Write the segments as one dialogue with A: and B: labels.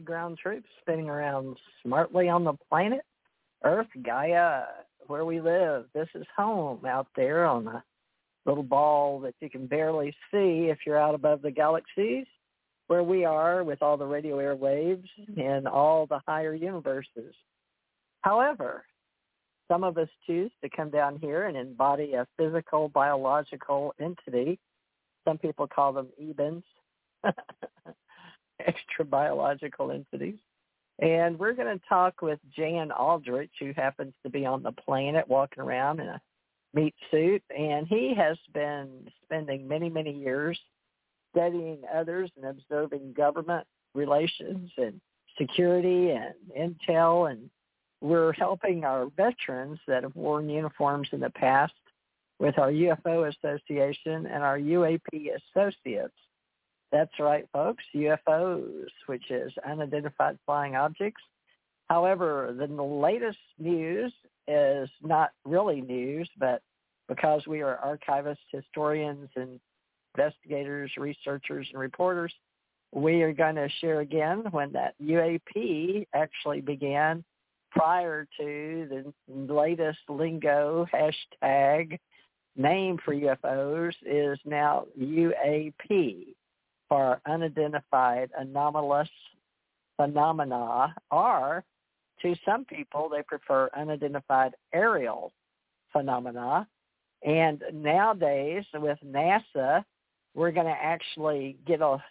A: Ground troops spinning around smartly on the planet, Earth, Gaia, where we live. This is home out there on a little ball that you can barely see if you're out above the galaxies, where we are with all the radio airwaves and all the higher universes. However, some of us choose to come down here and embody a physical, biological entity. Some people call them ebens. extra biological entities. And we're going to talk with Jan Aldrich, who happens to be on the planet walking around in a meat suit. And he has been spending many, many years studying others and observing government relations and security and intel. And we're helping our veterans that have worn uniforms in the past with our UFO Association and our UAP Associates that's right, folks. UFOs, which is unidentified flying objects. However, the latest news is not really news, but because we are archivists, historians, and investigators, researchers, and reporters, we are going to share again when that UAP actually began prior to the latest lingo hashtag name for UFOs is now UAP for unidentified anomalous phenomena, are to some people, they prefer unidentified aerial phenomena. And nowadays, with NASA, we're going to actually get a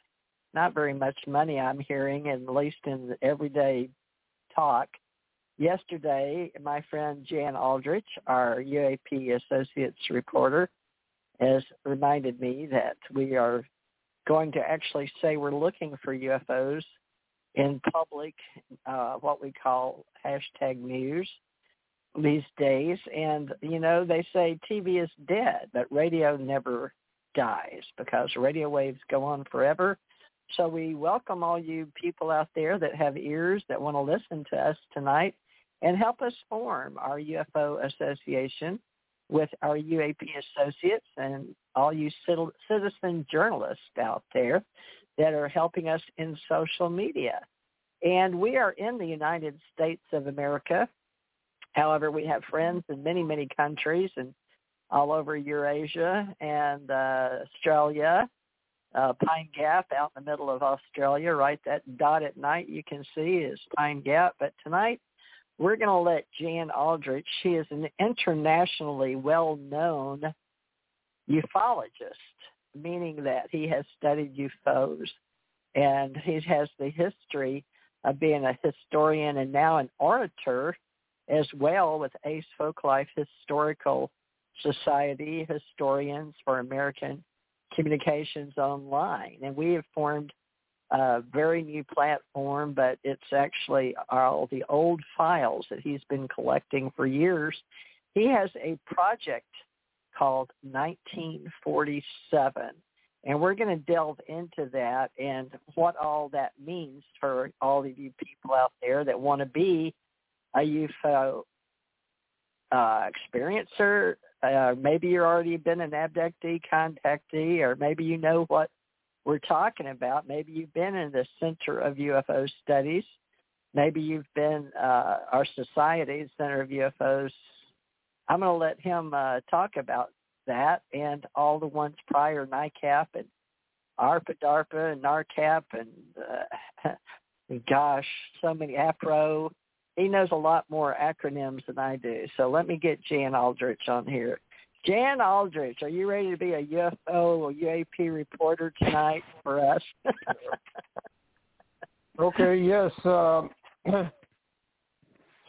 A: not very much money, I'm hearing, at least in the everyday talk. Yesterday, my friend Jan Aldrich, our UAP Associates reporter, has reminded me that we are going to actually say we're looking for UFOs in public, uh, what we call hashtag news these days. And, you know, they say TV is dead, but radio never dies because radio waves go on forever. So we welcome all you people out there that have ears that want to listen to us tonight and help us form our UFO association with our UAP associates and all you citizen journalists out there that are helping us in social media. And we are in the United States of America. However, we have friends in many, many countries and all over Eurasia and uh, Australia, uh, Pine Gap out in the middle of Australia, right? That dot at night you can see is Pine Gap. But tonight we're going to let Jan Aldrich, she is an internationally well-known ufologist, meaning that he has studied UFOs and he has the history of being a historian and now an orator as well with Ace Folklife Historical Society Historians for American Communications Online, and we have formed a very new platform, but it's actually all the old files that he's been collecting for years. He has a project called 1947, and we're going to delve into that and what all that means for all of you people out there that want to be a UFO uh, experiencer. Uh, maybe you've already been an abductee, contactee, or maybe you know what we're talking about. Maybe you've been in the Center of UFO Studies. Maybe you've been uh, our society, Center of UFOs. I'm going to let him uh, talk about that and all the ones prior, NICAP and ARPA, DARPA, and NARCAP, and uh, gosh, so many APRO. He knows a lot more acronyms than I do. So let me get Jan Aldrich on here. Jan Aldrich, are you ready to be a UFO or UAP reporter tonight for us?
B: okay, yes. Um,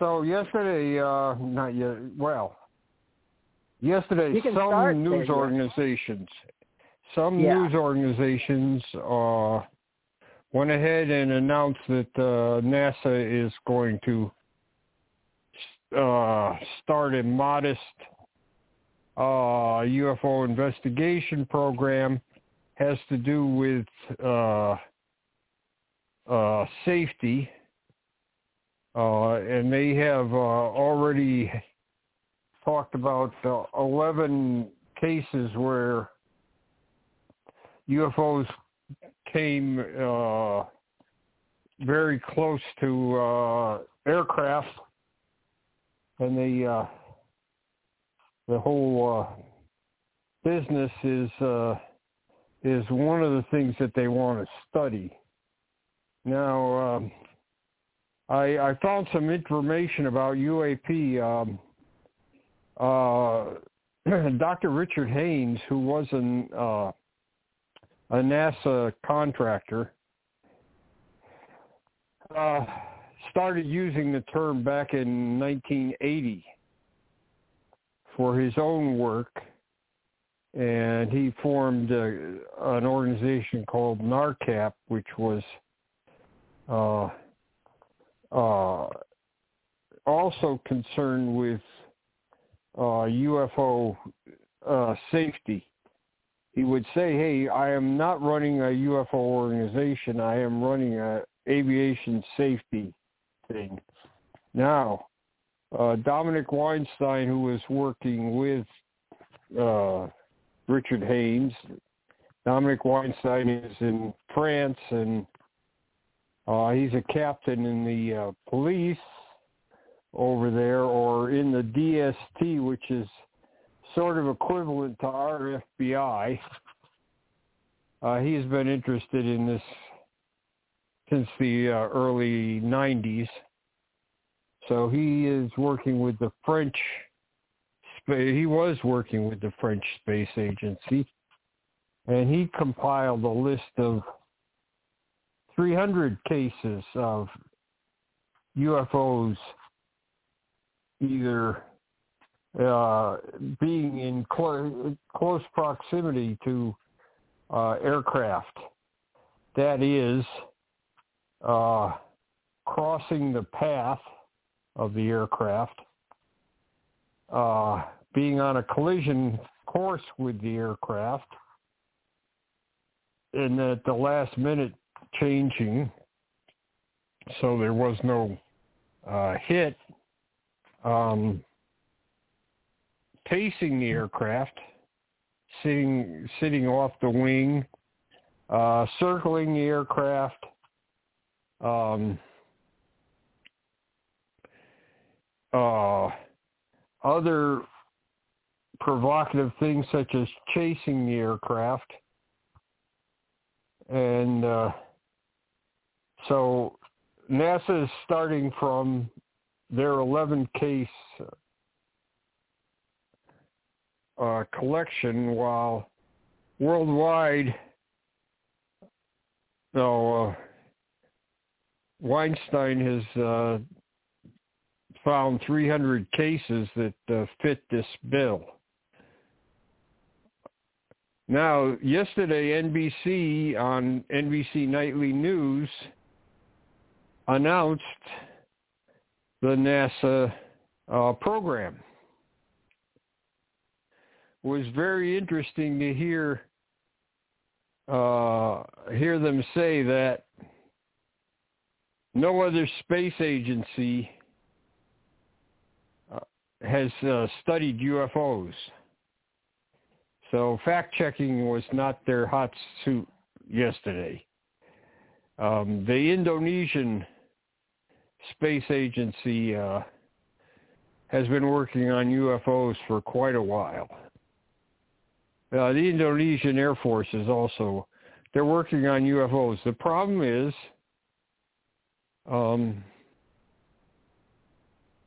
B: so yesterday, uh, not yet, well, yesterday some news
A: there,
B: organizations, some
A: yeah.
B: news organizations uh, went ahead and announced that uh, NASA is going to uh, start a modest uh, UFO investigation program has to do with uh, uh, safety, uh, and they have uh, already talked about 11 cases where UFOs came uh, very close to uh, aircraft, and they uh, the whole uh, business is uh, is one of the things that they want to study. Now, um, I, I found some information about UAP. Um, uh, Dr. Richard Haines, who was an, uh, a NASA contractor, uh, started using the term back in 1980 for his own work, and he formed a, an organization called NARCAP, which was uh, uh, also concerned with uh, UFO uh, safety. He would say, "Hey, I am not running a UFO organization. I am running a aviation safety thing." Now, uh, Dominic Weinstein, who was working with uh, Richard Haines. Dominic Weinstein is in France, and uh, he's a captain in the uh, police over there, or in the DST, which is sort of equivalent to our FBI. Uh, he's been interested in this since the uh, early 90s. So he is working with the French. He was working with the French Space Agency, and he compiled a list of 300 cases of UFOs either uh, being in cl- close proximity to uh, aircraft. That is, uh, crossing the path of the aircraft, uh, being on a collision course with the aircraft, and at the last minute changing, so there was no uh, hit, um, pacing the aircraft, sitting sitting off the wing, uh, circling the aircraft, um, uh, other provocative things such as chasing the aircraft. And uh, so NASA is starting from their 11 case uh, collection while worldwide, no, uh, Weinstein has uh, found 300 cases that uh, fit this bill. Now, yesterday, NBC on NBC Nightly News announced the NASA uh, program. It was very interesting to hear uh, hear them say that no other space agency has uh, studied UFOs. So fact checking was not their hot suit yesterday. Um, the Indonesian space agency uh, has been working on UFOs for quite a while. Uh, the Indonesian Air Force is also they're working on UFOs. The problem is um,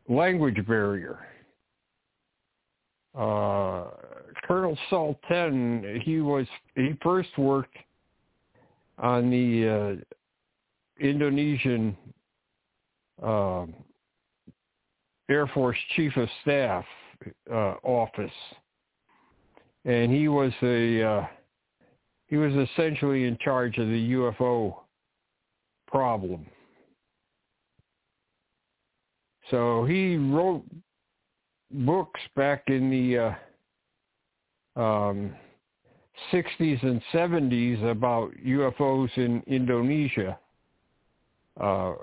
B: language barrier. Uh, Colonel Sultan, he was he first worked on the uh, Indonesian uh, Air Force Chief of Staff uh, office, and he was a uh, he was essentially in charge of the UFO problem. So he wrote books back in the uh, um, 60s and 70s about UFOs in Indonesia. Uh,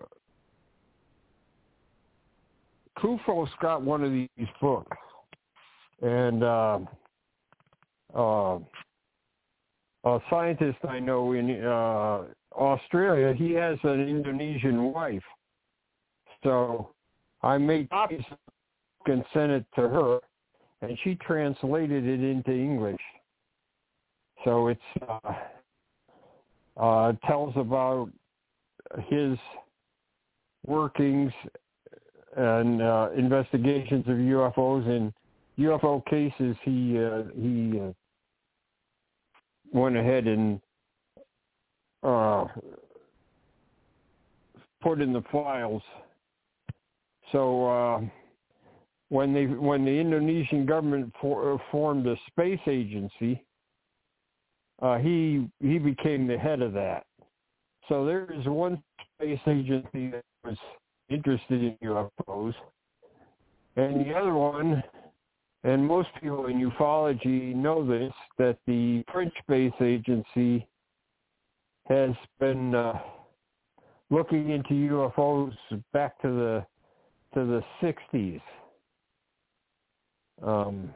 B: CUFOS got one of these books, and uh, uh, a scientist I know in uh, Australia, he has an Indonesian wife. So I made copies and sent it to her, and she translated it into English. So it's uh, uh, tells about his workings and uh, investigations of UFOs and UFO cases. He uh, he uh, went ahead and uh, put in the files. So uh, when they when the Indonesian government for, uh, formed a space agency, uh, he he became the head of that. So there is one space agency that was interested in UFOs, and the other one, and most people in ufology know this, that the French space agency has been uh, looking into UFOs back to the to the 60s. Um,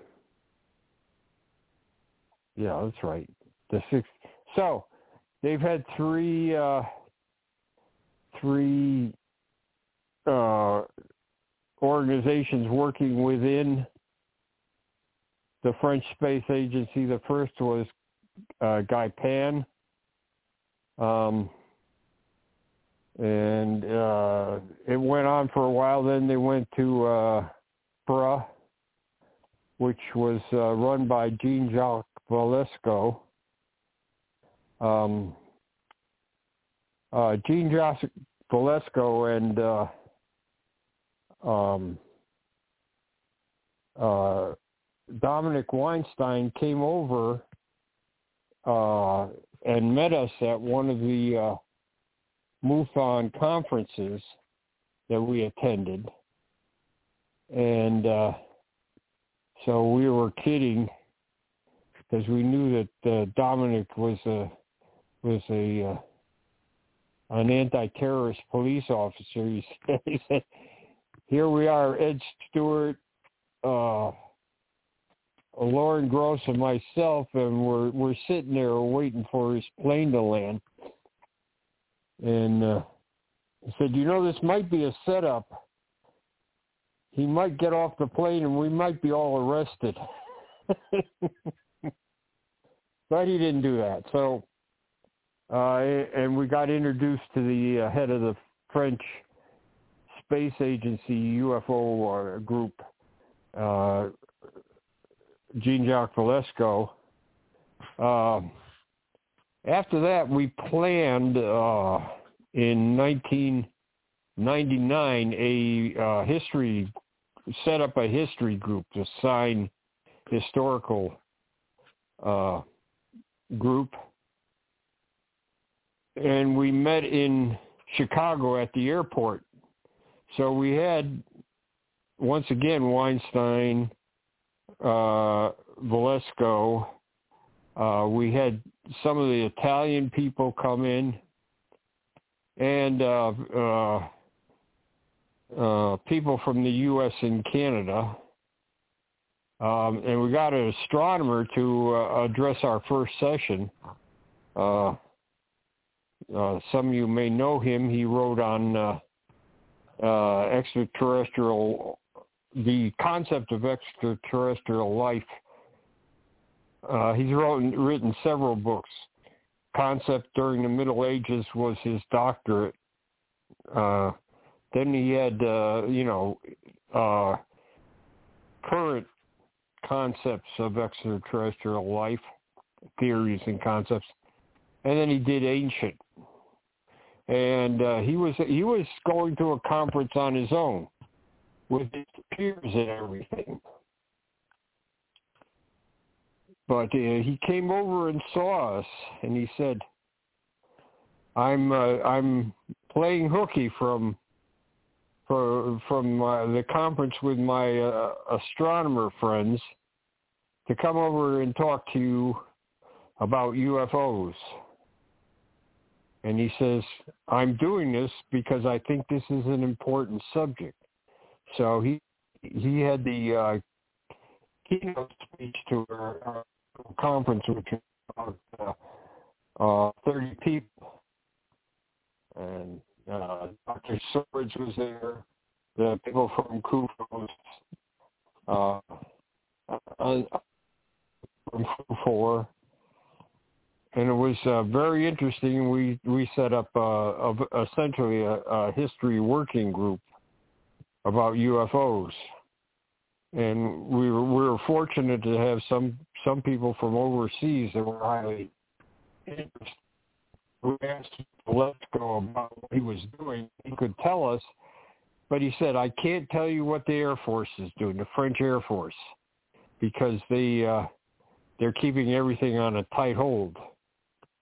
B: yeah, that's right. The six. So they've had three uh, three uh, organizations working within the French Space Agency. The first was uh, GEPAN. Um, and uh, it went on for a while. Then they went to uh, BRA, which was uh, run by Jean-Jacques Velasco. Um, uh, Jean-Jacques Velasco and uh, um, uh, Dominic Weinstein came over uh, and met us at one of the uh, MUFON conferences that we attended. And uh, so we were kidding because we knew that uh, Dominic was a was a uh, an anti-terrorist police officer. He said, he said here we are, Ed Stewart, uh, Loren Gross, and myself, and we're we're sitting there waiting for his plane to land. And uh, he said, "You know, this might be a setup. He might get off the plane, and we might be all arrested." but he didn't do that. So, uh, and we got introduced to the uh, head of the French Space Agency UFO uh, group, uh, Jean-Jacques Velasco. Uh, after that, we planned uh, in 1999 a uh, history, set up a history group to sign historical uh, group, and we met in Chicago at the airport. So we had once again Weinstein, uh, Velasco. Uh, we had some of the Italian people come in, and uh, uh, people from the U.S. and Canada. Um, and we got an astronomer to uh, address our first session. Uh, uh, some of you may know him. He wrote on uh, uh, extraterrestrial, the concept of extraterrestrial life. He's wrote, written several books. Concept during the Middle Ages was his doctorate. Uh, then he had, uh, you know, uh, current concepts of extraterrestrial life, theories and concepts, and then he did ancient. And uh, he was he was going to a conference on his own with his peers and everything. But uh, he came over and saw us, and he said, "I'm uh, I'm playing hooky from for, from uh, the conference with my uh, astronomer friends to come over and talk to you about UFOs. And he says, I'm doing this because I think this is an important subject. So he he had the uh, keynote speech to our, conference, which was about uh, uh, 30 people. And uh, Dr. Swords was there. The people from CUFOS, uh, uh, from four, and it was uh, very interesting. We we set up uh, a, essentially a, a history working group about UFOs, and we were, we were fortunate to have some some people from overseas that were highly interested. We asked Lesko about what he was doing. He could tell us, but he said, I can't tell you what the Air Force is doing, the French Air Force, because they, uh, they're keeping everything on a tight hold.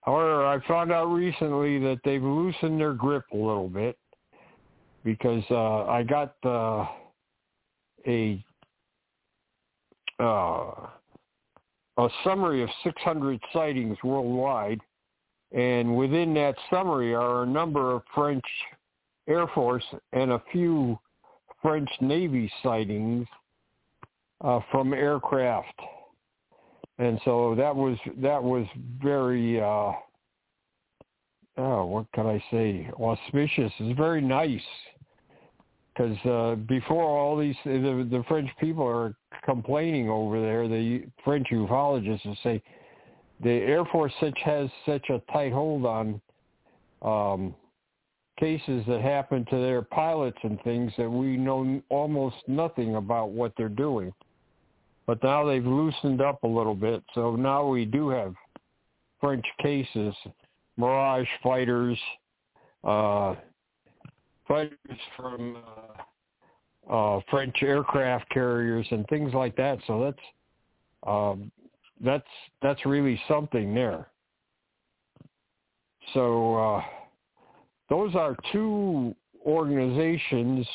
B: However, I found out recently that they've loosened their grip a little bit because uh, I got uh, a uh, a summary of 600 sightings worldwide and within that summary are a number of French Air Force and a few French Navy sightings uh, from aircraft. And so that was that was very uh, oh what can I say auspicious. It's very nice because uh, before all these the, the French people are complaining over there, the French ufologists will say the Air Force such has such a tight hold on um, cases that happen to their pilots and things that we know almost nothing about what they're doing. But now they've loosened up a little bit, so now we do have French cases, Mirage fighters, uh, fighters from uh, uh, French aircraft carriers and things like that. So that's um, that's that's really something there. So uh, those are two organizations,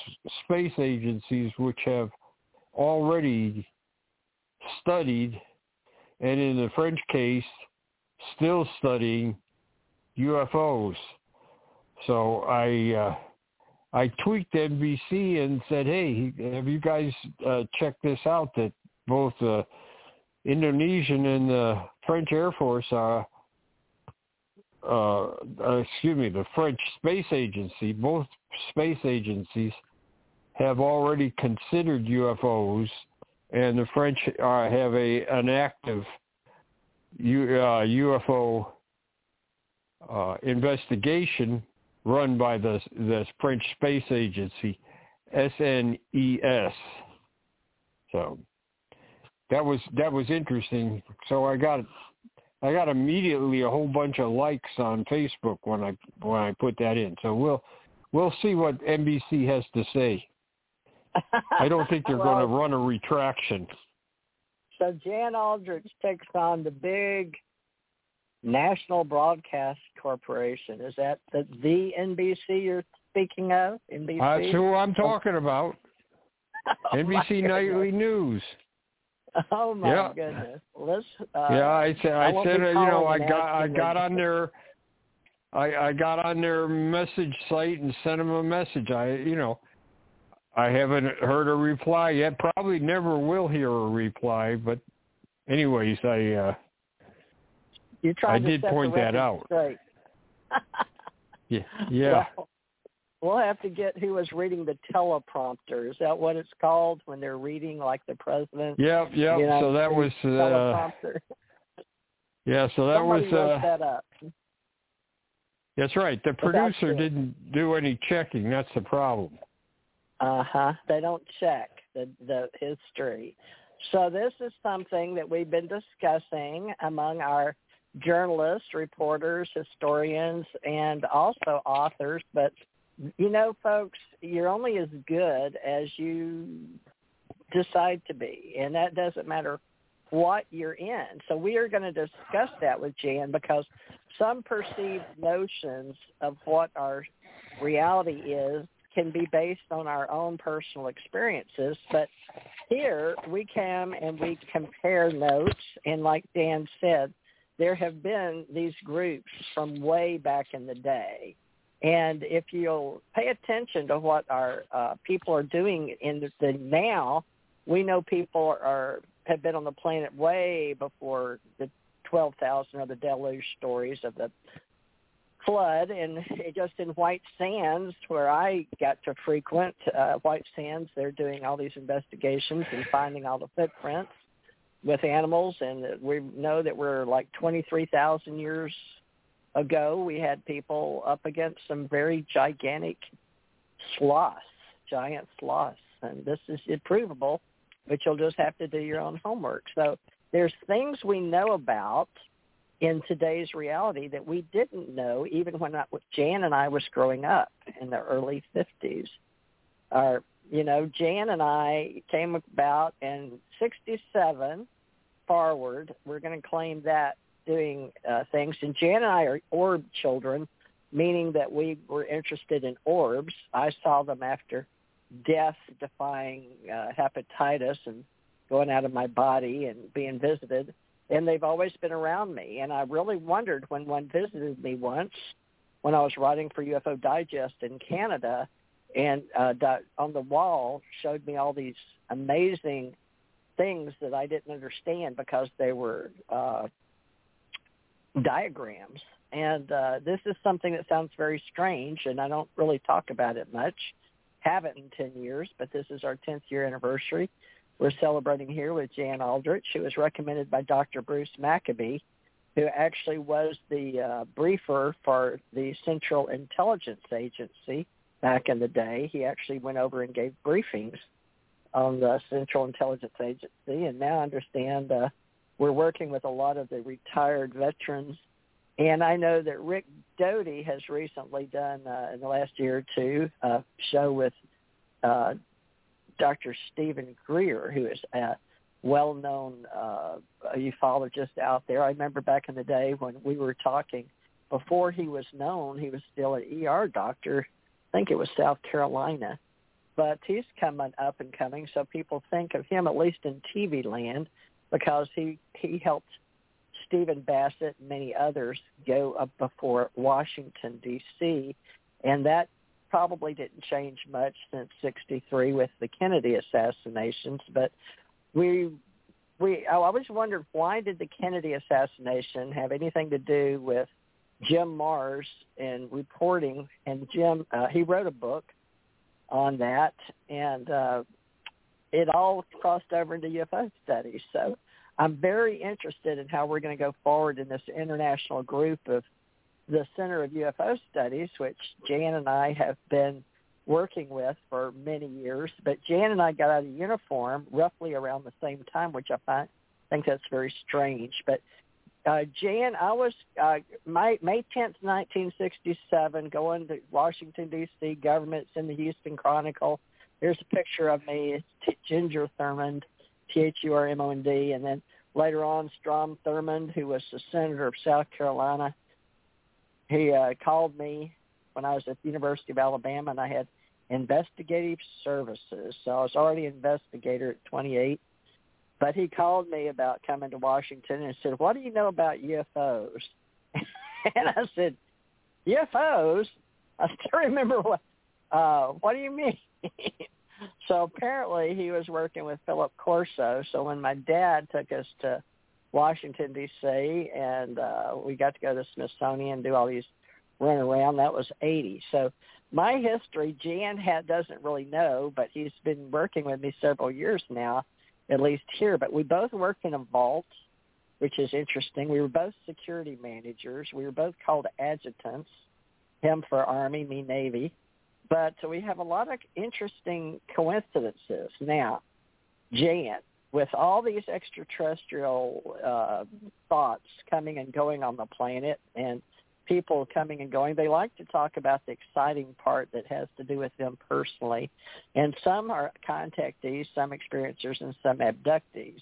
B: space agencies, which have already studied, and in the French case, still studying UFOs. So I uh, I tweaked NBC and said, "Hey, have you guys uh, checked this out? That both uh, Indonesian and the French Air Force are, uh, uh, excuse me, the French Space Agency, both space agencies have already considered UFOs, and the French uh, have a an active U, uh, UFO uh, investigation run by the the French Space Agency, CNES. So that was that was interesting. So I got I got immediately a whole bunch of likes on Facebook when I when I put that in. So we'll we'll see what NBC has to say. I don't think they're well, going to run a retraction.
A: So Jan Aldrich takes on the big National Broadcast Corporation. Is that the, the NBC you're speaking of? NBC.
B: That's who I'm oh. talking about.
A: oh,
B: NBC Nightly News.
A: Oh my
B: yeah.
A: goodness! Let's. Uh,
B: yeah, I said, I,
A: I
B: said, uh, you know, I got, I got on their, I, I got on their message site and sent them a message. I, you know, I haven't heard a reply yet. Probably never will hear a reply. But, anyways, I, uh,
A: You're trying
B: I
A: to
B: did point that out. Yeah, yeah.
A: Well, we'll have to get who was reading the teleprompter. Is that what it's called when they're reading like the president?
B: Yep, yep.
A: You know,
B: so that was, uh,
A: teleprompter.
B: yeah. So that
A: Somebody
B: was, uh,
A: that up.
B: that's right. The producer didn't do any checking. That's the problem.
A: Uh huh. They don't check the the history. So this is something that we've been discussing among our journalists, reporters, historians, and also authors. But you know, folks, you're only as good as you decide to be, and that doesn't matter what you're in. So we are going to discuss that with Jan because some perceived notions of what our reality is can be based on our own personal experiences. But here we come and we compare notes, and like Dan said, there have been these groups from way back in the day. And if you'll pay attention to what our uh, people are doing in the, the now, we know people are have been on the planet way before the 12,000 or the deluge stories of the flood. And just in White Sands where I got to frequent uh, White Sands they're doing all these investigations and finding all the footprints with animals. And we know that we're like 23,000 years ago we had people up against some very gigantic sloths giant sloths and this is provable but you'll just have to do your own homework so there's things we know about in today's reality that we didn't know even when I, Jan and I was growing up in the early 50s. Our, you know, Jan and I came about in 67 forward. We're going to claim that doing uh, things. And Jan and I are orb children, meaning that we were interested in orbs. I saw them after death defying uh, hepatitis and going out of my body and being visited and they've always been around me. And I really wondered when one visited me once when I was writing for UFO Digest in Canada, and uh, on the wall showed me all these amazing things that I didn't understand because they were uh, diagrams. And uh, this is something that sounds very strange, and I don't really talk about it much. Haven't in 10 years, but this is our 10th year anniversary we're celebrating here with Jan Aldrich, who was recommended by Dr. Bruce Maccabee, who actually was the uh, briefer for the Central Intelligence Agency back in the day. He actually went over and gave briefings on the Central Intelligence Agency, and now I understand uh, we're working with a lot of the retired veterans. And I know that Rick Doty has recently done, uh, in the last year or two, a show with uh, Dr. Steven Greer, who is a well-known uh, ufologist out there. I remember back in the day when we were talking, before he was known, he was still an ER doctor. I think it was South Carolina. But he's coming up and coming, so people think of him, at least in TV land, because he, he helped Stephen Bassett and many others go up before Washington, D.C., and that probably didn't change much since 63 with the Kennedy assassinations, but we we I always wondered why did the Kennedy assassination have anything to do with Jim Marrs and reporting and Jim uh, he wrote a book on that and uh it all crossed over into UFO studies. So I'm very interested in how we're going to go forward in this international group of the Center of UFO Studies, which Jan and I have been working with for many years. But Jan and I got out of uniform roughly around the same time, which I find, think that's very strange. But uh, Jan, I was uh, my, May 10th, 1967, going to Washington, D.C. Government's in the Houston Chronicle. Here's a picture of me. It's Ginger Thurmond, T-H-U-R-M-O-N-D. And then later on, Strom Thurmond, who was the senator of South Carolina, he uh, called me when I was at the University of Alabama, and I had investigative services. So I was already an investigator at 28. But he called me about coming to Washington and said, what do you know about UFOs? and I said, UFOs? I still remember what, uh, what do you mean? so apparently he was working with Philip Corso. So when my dad took us to Washington, D.C., and uh, we got to go to Smithsonian and do all these run around, that was 80. So my history, Jan had, doesn't really know, but he's been working with me several years now, at least here. But we both worked in a vault, which is interesting. We were both security managers. We were both called adjutants, him for Army, me Navy. But we have a lot of interesting coincidences. Now, Jan, with all these extraterrestrial uh, thoughts coming and going on the planet and people coming and going, they like to talk about the exciting part that has to do with them personally. And some are contactees, some experiencers, and some abductees.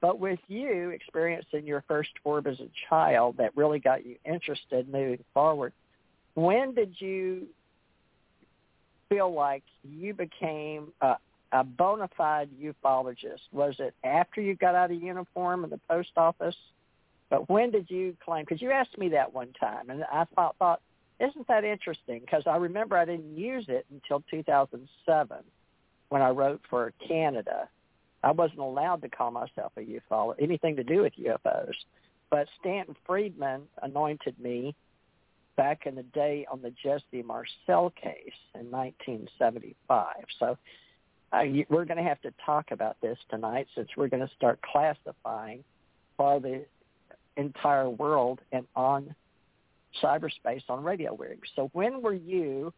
A: But with you experiencing your first orb as a child that really got you interested moving forward, when did you feel like you became a, a bona fide ufologist? Was it after you got out of uniform in the post office? But when did you claim? Because you asked me that one time, and I thought, thought isn't that interesting? Because I remember I didn't use it until 2007 when I wrote for Canada. I wasn't allowed to call myself a ufologist, anything to do with UFOs. But Stanton Friedman anointed me back in the day on the Jesse Marcel case in 1975. So uh, we're going to have to talk about this tonight since we're going to start classifying for the entire world and on cyberspace on radio waves. So when were you,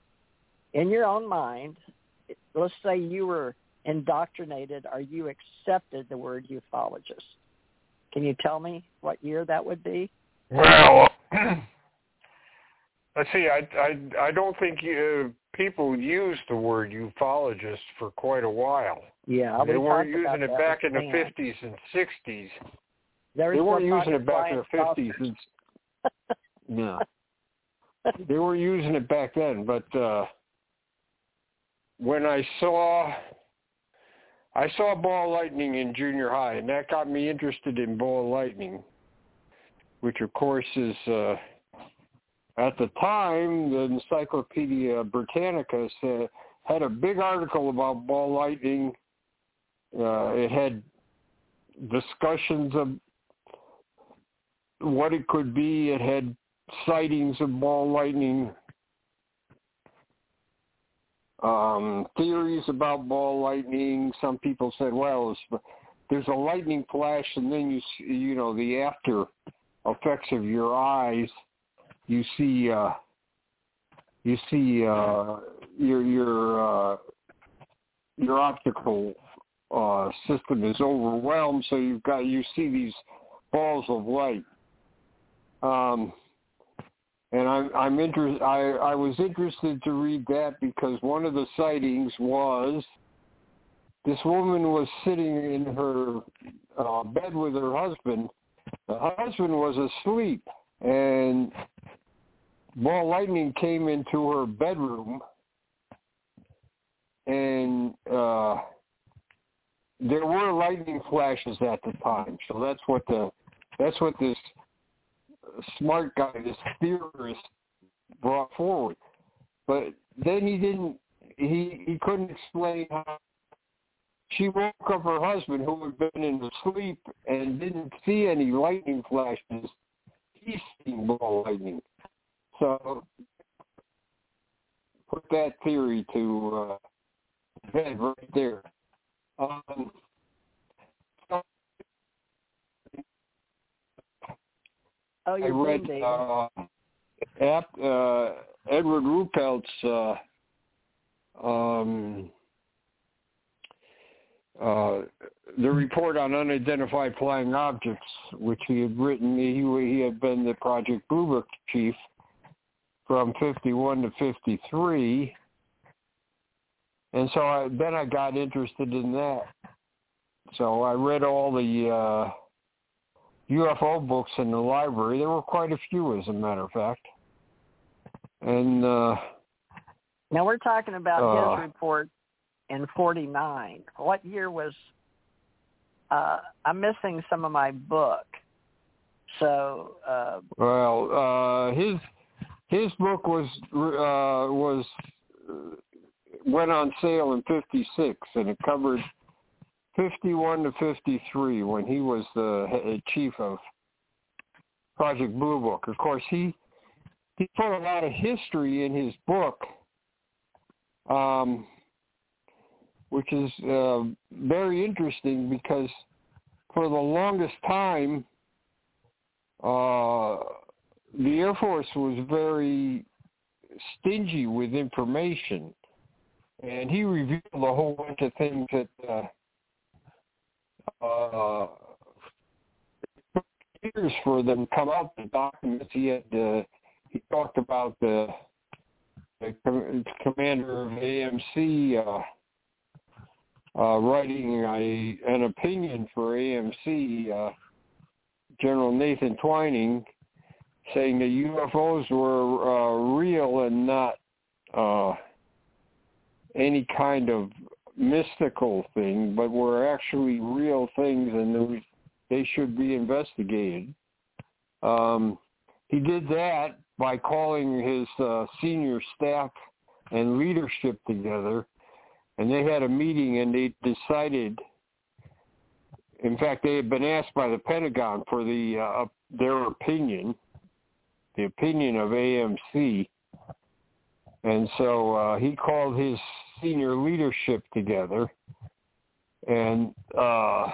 A: in your own mind, let's say you were indoctrinated or you accepted the word ufologist? Can you tell me what year that would be?
B: Well, let's see. I I I don't think you, people used the word ufologist for quite a while.
A: Yeah,
B: they weren't using it back in the fifties and sixties. They weren't using it back in the fifties. no, they were using it back then. But uh when I saw I saw ball lightning in junior high, and that got me interested in ball lightning, which of course is uh at the time the Encyclopedia Britannica said, had a big article about ball lightning. Uh, it had discussions of what it could be. It had sightings of ball lightning, um, theories about ball lightning. Some people said, well, there's a lightning flash and then you you know, the after effects of your eyes. You see, uh, you see uh, your your uh, your optical uh, system is overwhelmed, so you've got you see these balls of light. Um, and I'm I'm interested. I I was interested to read that because one of the sightings was this woman was sitting in her uh, bed with her husband. The husband was asleep, and ball lightning came into her bedroom, and uh, there were lightning flashes at the time. So that's what the that's what this smart guy, this theorist, brought forward. But then he didn't. He he couldn't explain how. She woke up her husband, who had been in the sleep and didn't see any lightning flashes. He's seen ball lightning. So put that theory to uh, bed right there. Um,
A: Oh, you're
B: I read uh, Ap, uh, Edward Ruppelt's uh, um, uh, the report on unidentified flying objects, which he had written. He he had been the Project Blue Book chief from 51 to 53, and so I, then I got interested in that. So I read all the uh, UFO books in the library. There were quite a few, as a matter of fact. And uh,
A: now we're talking about
B: uh,
A: his report in '49. What year was? Uh, I'm missing some of my book. So. Uh,
B: well, uh, his his book was uh, was went on sale in '56, and it covered 51 to 53 when he was the chief of Project Blue Book. Of course, he he put a lot of history in his book, um, which is uh, very interesting because for the longest time, uh, the Air Force was very stingy with information, and he revealed a whole bunch of things that. Uh, uh, years for them to come out the documents. He had uh, he talked about the, the commander of AMC uh, uh, writing a an opinion for AMC, uh, General Nathan Twining, saying the UFOs were uh, real and not uh, any kind of mystical thing, but were actually real things and they should be investigated. Um, he did that by calling his uh, senior staff and leadership together, and they had a meeting and they decided. In fact, they had been asked by the Pentagon for the uh, their opinion, the opinion of AMC, and so uh, he called his senior leadership together, and uh,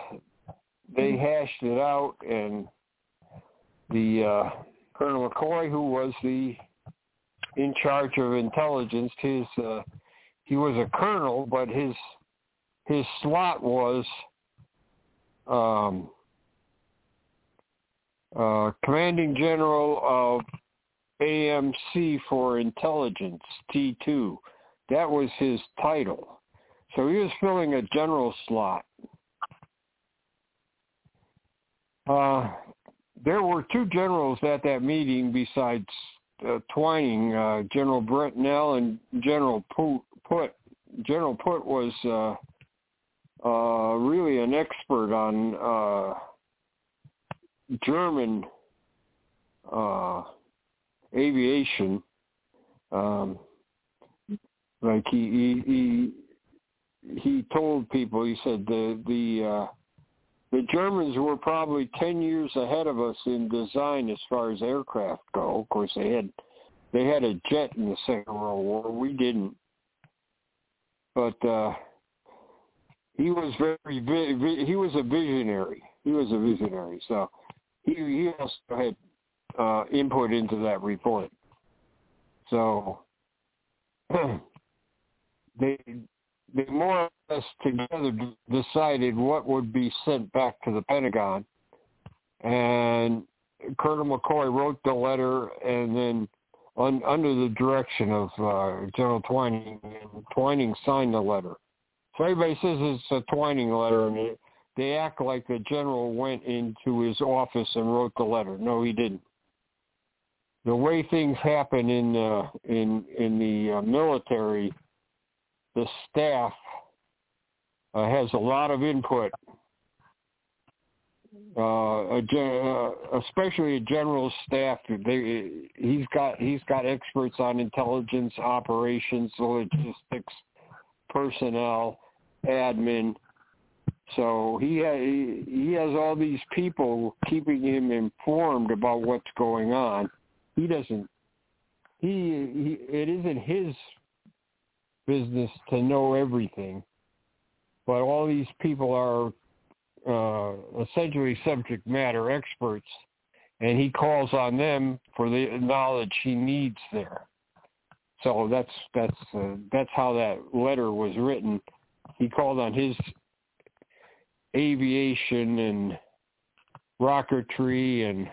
B: they hashed it out. And the uh, Colonel McCoy, who was the in charge of intelligence, his uh, he was a colonel, but his his slot was um, uh, commanding general of AMC for intelligence T2. That was his title. So he was filling a general slot. Uh, there were two generals at that meeting besides uh, Twining, uh, General Bretnell and General Putt. General Putt was uh, uh, really an expert on German uh, aviation. Um, like he he he, he told people, he said the the uh, the Germans were probably ten years ahead of us in design as far as aircraft go. Of course, they had they had a jet in the Second World War. We didn't, but uh, he was very he was a visionary. He was a visionary. So he he also had uh, input into that report. So they they more or less together decided what would be sent back to the Pentagon, and Colonel McCoy wrote the letter, and then un, under the direction of uh, General Twining, Twining signed the letter. So everybody says it's a Twining letter, and it, they act like the general went into his office and wrote the letter. No, he didn't. The way things happen in uh, in in the uh, military the staff uh, has a lot of input, uh, a, uh, especially a general staff. They, he's got he's got experts on intelligence, operations, logistics, personnel, admin. So he he has all these people keeping him informed about what's going on. He doesn't. He, he it isn't his business to know everything, but all these people are uh, essentially subject matter experts, and he calls on them for the knowledge he needs there. So that's that's uh, that's how that letter was written. He called on his aviation and rocketry and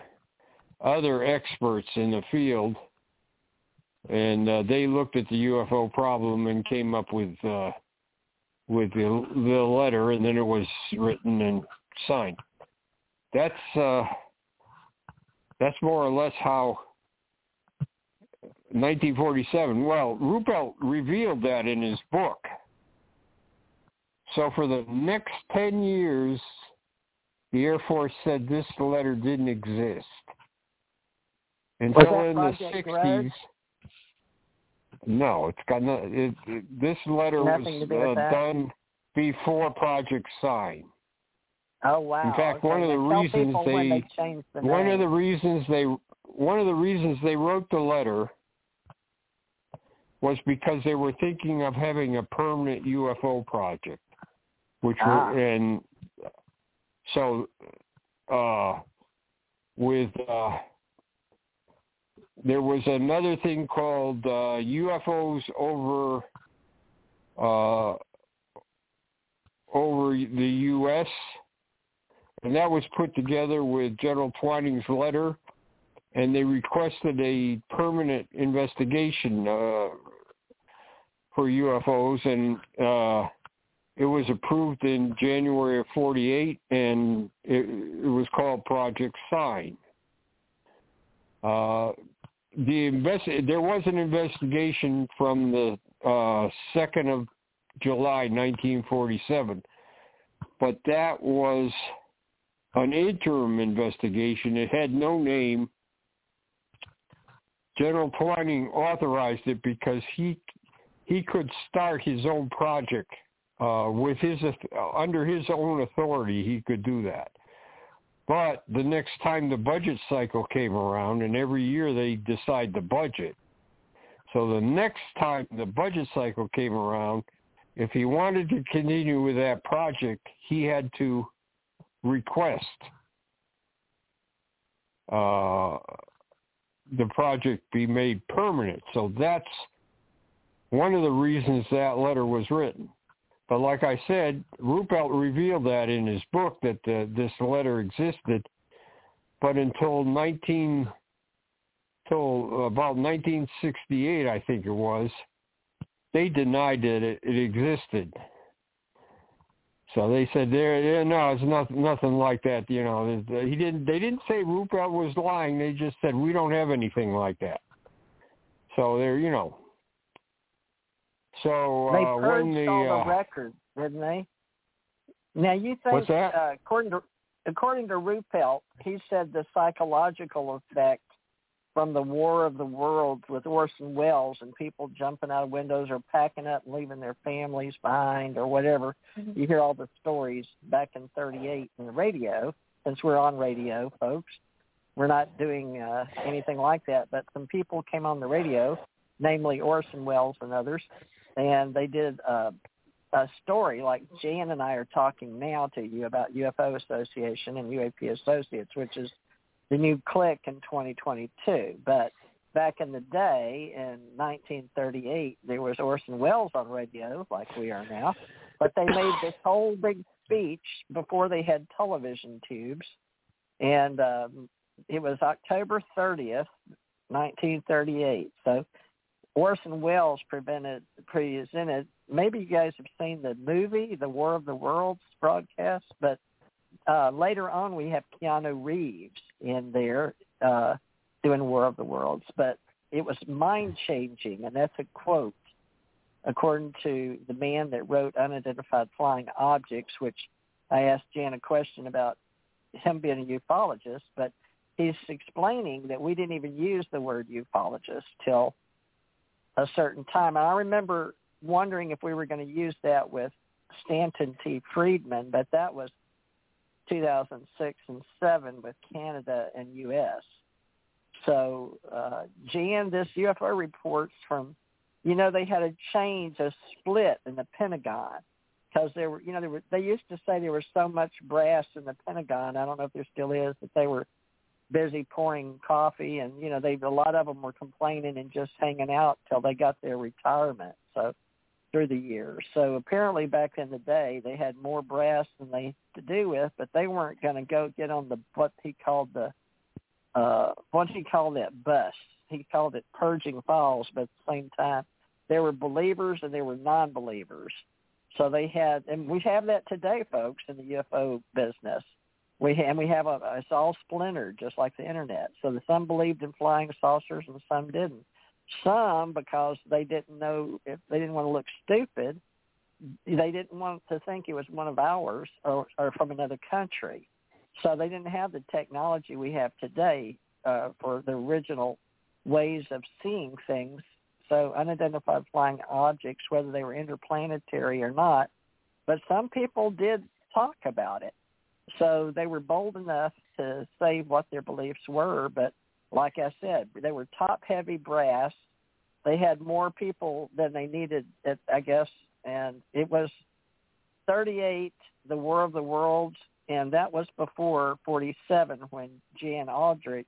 B: other experts in the field and uh, they looked at the UFO problem and came up with uh, with the the letter, and then it was written and signed. That's uh, That's more or less how 1947. Well, Ruppelt revealed that in his book. So for the next 10 years, the Air Force said this letter didn't exist. Until in the 60s. Grudge? No, it's got no. It, it, this letter
A: Nothing
B: was uh, done before Project Sign.
A: Oh wow!
B: In fact,
A: okay.
B: one of the reasons
A: they, they the
B: one of the reasons they one of the reasons they wrote the letter was because they were thinking of having a permanent UFO project, which
A: ah.
B: were and so uh, with uh, there was another thing called uh, UFOs over uh, over the U.S. and that was put together with General Twining's letter, and they requested a permanent investigation uh, for UFOs, and uh, it was approved in January of '48, and it, it was called Project Sign. Uh, the invest there was an investigation from the uh, second of July 1947, but that was an interim investigation. It had no name. General Twining authorized it because he he could start his own project uh, with his under his own authority. He could do that. But the next time the budget cycle came around, and every year they decide the budget. So the next time the budget cycle came around, if he wanted to continue with that project, he had to request uh, the project be made permanent. So that's one of the reasons that letter was written. But like I said, Ruppelt revealed that in his book that uh, this letter existed. But until 19, till about 1968, I think it was, they denied that it, it existed. So they said there, there no, it's nothing, nothing like that. You know, he didn't. They didn't say Ruppelt was lying. They just said we don't have anything like that. So they're, you know, so
A: they
B: uh,
A: purged
B: when the,
A: all
B: uh,
A: the records, didn't they? Now you think,
B: What's that?
A: Uh, according to according to Ruppelt, he said the psychological effect from the War of the Worlds with Orson Welles and people jumping out of windows or packing up and leaving their families behind or whatever.
C: Mm-hmm.
A: You hear all the stories back in '38 in the radio. Since we're on radio, folks, we're not doing uh, anything like that. But some people came on the radio, namely Orson Welles and others, and they did uh, a story like Jan and I are talking now to you about UFO Association and UAP Associates, which is the new clique in 2022. But back in the day, in 1938, there was Orson Welles on radio, like we are now, but they made this whole big speech before they had television tubes, and um, it was October 30th, 1938. So Orson Welles prevented, presented. Maybe you guys have seen the movie, The War of the Worlds broadcast, but uh, later on we have Keanu Reeves in there uh, doing War of the Worlds. But it was mind changing, and that's a quote according to the man that wrote Unidentified Flying Objects, which I asked Jan a question about him being a ufologist, but he's explaining that we didn't even use the word ufologist till a certain time. And I remember wondering if we were going to use that with Stanton T. Friedman, but that was 2006 and 7 with Canada and U.S. So, uh, Jan, this UFO reports from, you know, they had a change, a split in the Pentagon because there were, you know, there were, they used to say there was so much brass in the Pentagon. I don't know if there still is, but they were busy pouring coffee and you know they a lot of them were complaining and just hanging out till they got their retirement so through the years. So apparently back in the day they had more brass than they to do with but they weren't going to go get on the what he called the uh what he called that bus. He called it purging falls but at the same time there were believers and there were non-believers. So they had and we have that today folks in the ufo business We and we have a it's all splintered just like the internet. So the some believed in flying saucers and some didn't. Some because they didn't know if they didn't want to look stupid, they didn't want to think it was one of ours or, or from another country. So they didn't have the technology we have today uh, for the original ways of seeing things. So unidentified flying objects, whether they were interplanetary or not, but some people did talk about it. So they were bold enough to say what their beliefs were, but like I said, they were top-heavy brass. They had more people than they needed, I guess, and it was 38, the War of the Worlds, and that was before 47 when Jan Aldrich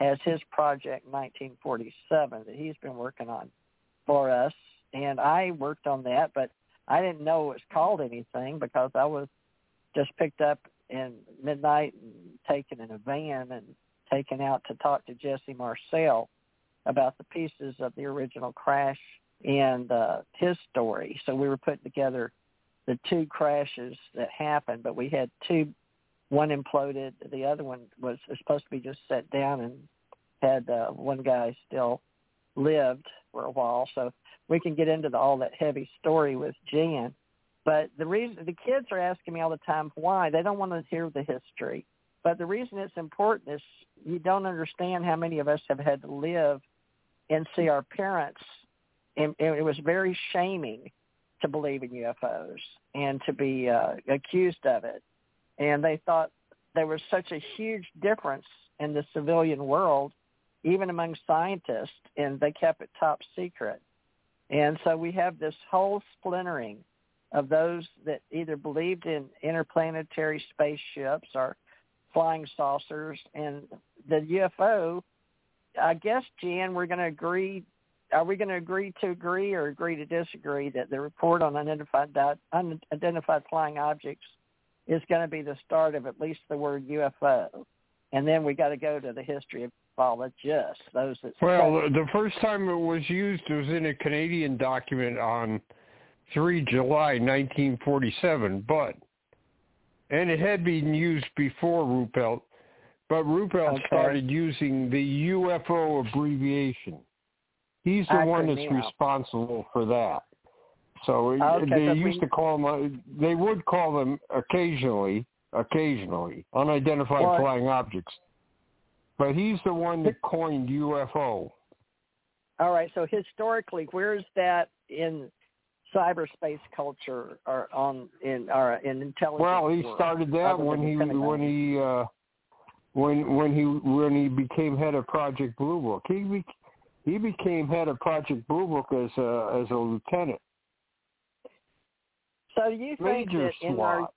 A: has his project 1947 that he's been working on for us, and I worked on that, but I didn't know it was called anything because I was just picked up in midnight and taken in a van and taken out to talk to Jesse Marcel about the pieces of the original crash and uh, his story. So we were putting together the two crashes that happened, but we had two. One imploded. The other one was supposed to be just set down and had uh, one guy still lived for a while. So we can get into the, all that heavy story with Jan. But the reason the kids are asking me all the time why they don't want to hear the history. But the reason it's important is you don't understand how many of us have had to live and see our parents. And, and it was very shaming to believe in UFOs and to be uh, accused of it. And they thought there was such a huge difference in the civilian world, even among scientists, and they kept it top secret. And so we have this whole splintering of those that either believed in interplanetary spaceships or flying saucers and the UFO. I guess, Jan, we're going to agree. Are we going to agree to agree or agree to disagree that the report on unidentified unidentified flying objects is going to be the start of at least the word UFO, and then we got to go to the history of just those that.
B: Well, the first time it was used was in a Canadian document on 3 July 1947, but and it had been used before Ruppelt, but Ruppelt okay. started using the UFO abbreviation. He's the one that's responsible for that. So okay, they used we... to call them. They would call them occasionally, occasionally unidentified well, flying objects. But he's the one that coined UFO.
A: All right. So historically, where's that in cyberspace culture or on in or in intelligence?
B: Well, he started that when he when he uh, when when he when he became head of Project Blue Book. He be, he became head of Project Blue Book as a as a lieutenant.
A: So do you think
B: Major
A: that in our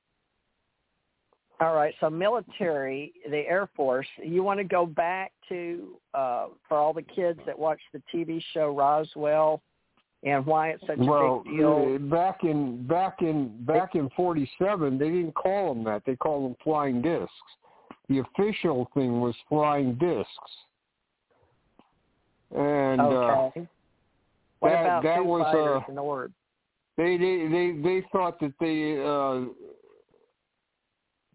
A: all right, so military, the Air Force, you want to go back to uh, for all the kids that watch the TV show Roswell and why it's such
B: well,
A: a big deal.
B: back in back in back in '47, they didn't call them that. They called them flying discs. The official thing was flying discs. And
A: okay.
B: uh,
A: what
B: that,
A: about
B: that was
A: uh, in the word?
B: They they they they thought that they uh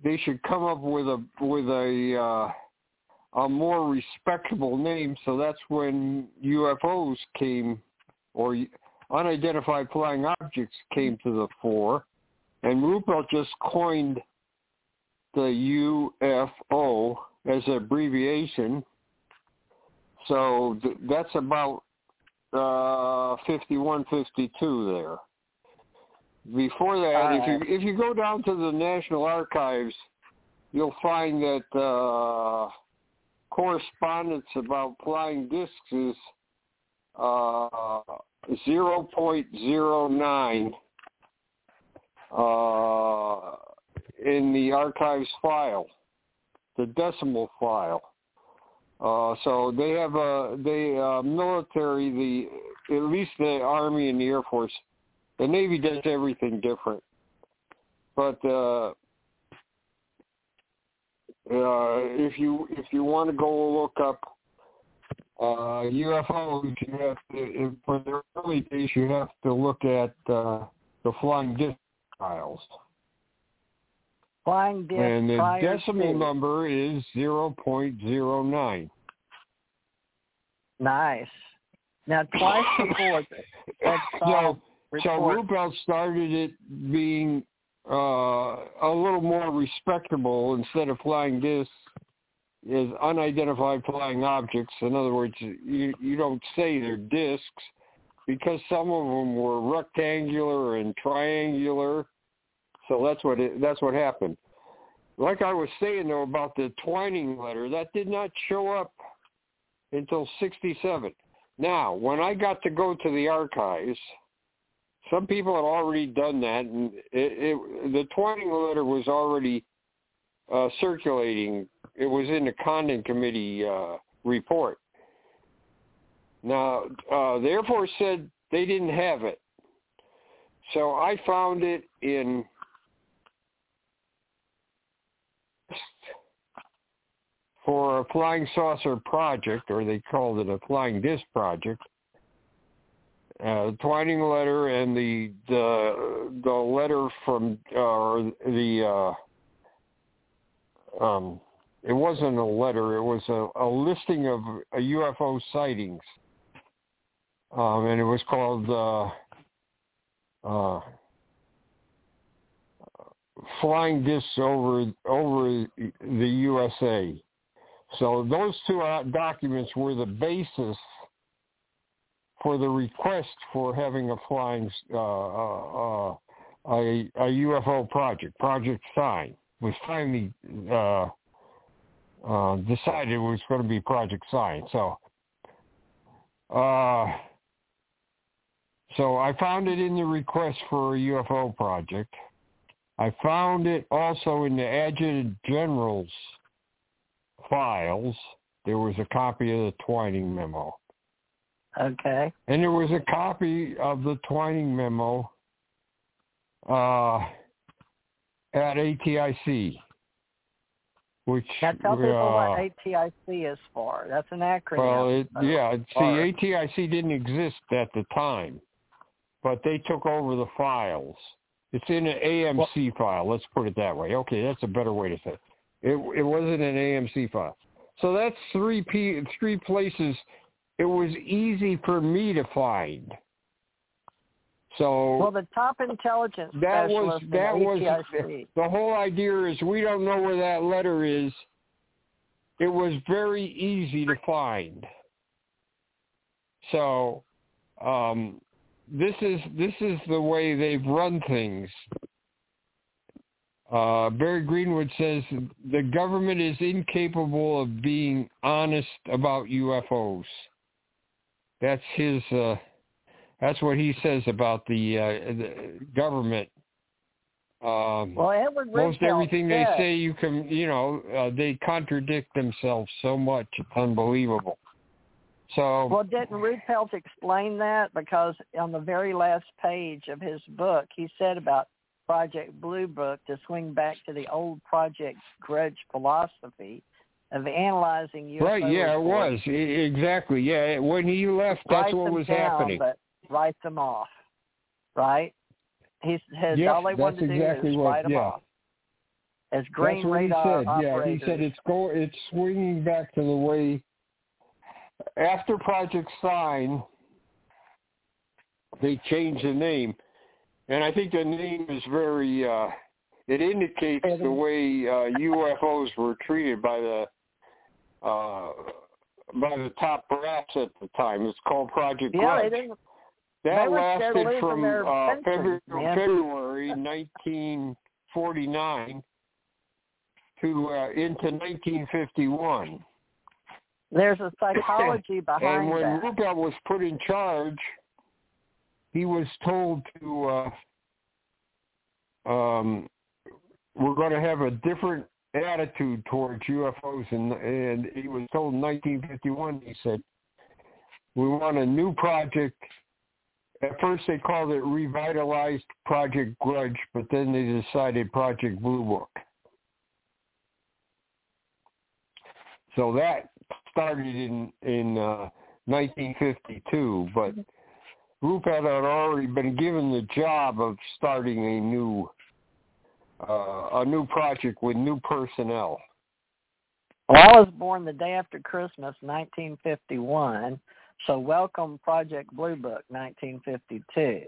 B: they should come up with a with a uh, a more respectable name. So that's when UFOs came, or unidentified flying objects came to the fore, and Ruppelt just coined the UFO as an abbreviation. So th- that's about uh, 51, 52 there. Before that, if you if you go down to the National Archives, you'll find that uh, correspondence about flying discs is uh, 0.09 uh, in the archives file, the decimal file. Uh, so they have a they uh, military the at least the Army and the Air Force the Navy does everything different. But uh, uh, if you if you want to go look up uh, UFOs, you have to for the early days you have to look at uh, the flying disc files.
A: Flying disc
B: and the decimal
A: to.
B: number is 0.09.
A: Nice. Now, twice before that
B: so, so. Ruppelt started it being uh, a little more respectable instead of flying discs is unidentified flying objects. In other words, you you don't say they're discs because some of them were rectangular and triangular. So that's what it, that's what happened. Like I was saying though about the Twining letter, that did not show up until '67. Now, when I got to go to the archives, some people had already done that, and it, it, the Twining letter was already uh, circulating. It was in the Condon Committee uh, report. Now, uh, the Air Force said they didn't have it, so I found it in for a flying saucer project, or they called it a flying disc project. Uh, Twining letter and the the the letter from uh, or the uh, um, it wasn't a letter; it was a, a listing of uh, UFO sightings, um, and it was called uh, uh, "Flying Discs Over Over the USA." So those two uh, documents were the basis for the request for having a flying uh, uh, a, a UFO project, Project Sign, was finally uh, uh, decided it was going to be Project Sign. So, uh, so I found it in the request for a UFO project. I found it also in the Adjutant General's files. There was a copy of the Twining memo.
A: Okay.
B: And there was a copy of the Twining memo uh, at ATIC, which
A: Now tell people
B: uh,
A: what ATIC is for. That's an acronym.
B: well, it,
A: Uh,
B: yeah.
A: or-
B: See, ATIC didn't exist at the time, but they took over the files. It's in an AMC file. Let's put it that way. Okay, that's a better way to say it. It, it wasn't an AMC file. So that's three p three places. It was easy for me to find. So
A: well, the top intelligence
B: that was
A: specialist
B: that was
A: ATIC.
B: the whole idea is we don't know where that letter is. It was very easy to find. So um, this is this is the way they've run things. Uh, Barry Greenwood says the government is incapable of being honest about UFOs. That's his. Uh, that's what he says about the, uh, the government. Um,
A: Well, Edward
B: most everything they say, you can, you know, uh, they contradict themselves so much. It's unbelievable. So
A: Well, didn't Ruppelt explain that? Because on the very last page of his book, he said about Project Blue Book to swing back to the old Project Grudge philosophy of analyzing UFO
B: right, yeah, it was exactly. Yeah, when he left, that's what was
A: down,
B: happening.
A: But write them off, right? He says
B: Yep,
A: all they
B: that's
A: to
B: exactly
A: do is
B: what-
A: write them
B: yeah.
A: off. As green
B: That's what he
A: radar
B: said. Yeah, he said it's go. It's swinging back to the way after Project Sign. They changed the name, and I think the name is very. uh It indicates the way uh, UFOs were treated by the uh by the top brass at the time. It's called Project
A: yeah,
B: Grudge. That
A: They were scared of
B: lasted from uh, February. February 1949 to uh, into 1951.
A: There's a psychology behind And
B: when
A: that.
B: Ruppelt was put in charge, he was told to, uh, um, we're going to have a different attitude towards UFOs, and, and he was told in 1951. He said, "We want a new project." At first, they called it Revitalized Project Grudge, but then they decided Project Blue Book. So that started in in uh, 1952, but Ruppelt had already been given the job of starting a new uh, a new project with new personnel.
A: Well, I was born the day after Christmas, 1951. So welcome Project Blue Book, 1952.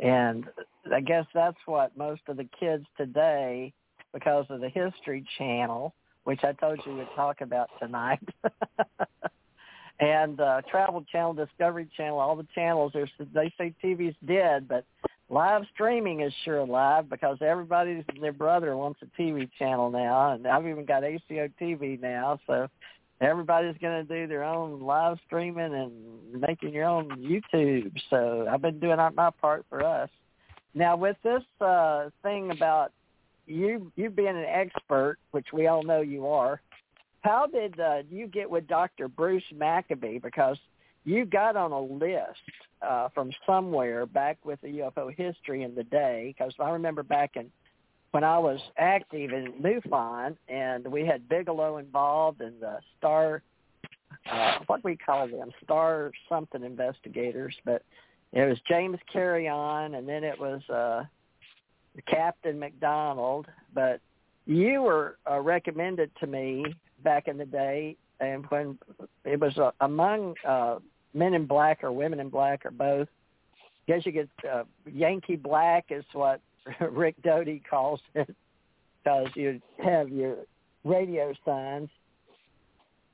A: And I guess that's what most of the kids today, because of the History Channel, which I told you we'd talk about tonight, and uh, Travel Channel, Discovery Channel, all the channels, they say TV's dead, but live streaming is sure alive because everybody's their brother wants a TV channel now, and I've even got ACO TV now, so everybody's going to do their own live streaming and making your own YouTube. So I've been doing my part for us. Now with this uh, thing about you you being an expert, which we all know you are, how did uh, you get with Dr. Bruce Maccabee? Because you got on a list uh, from somewhere back with the UFO history in the day. Because I remember back in when I was active in MUFON, and we had Bigelow involved and the Star, uh, what we call them, Star something investigators, but it was James Carrion, and then it was uh, Captain McDonald. But you were uh, recommended to me back in the day, and when it was uh, among uh, men in black or women in black or both. Guess you get uh, Yankee black is what Rick Doty calls it because you have your radio signs,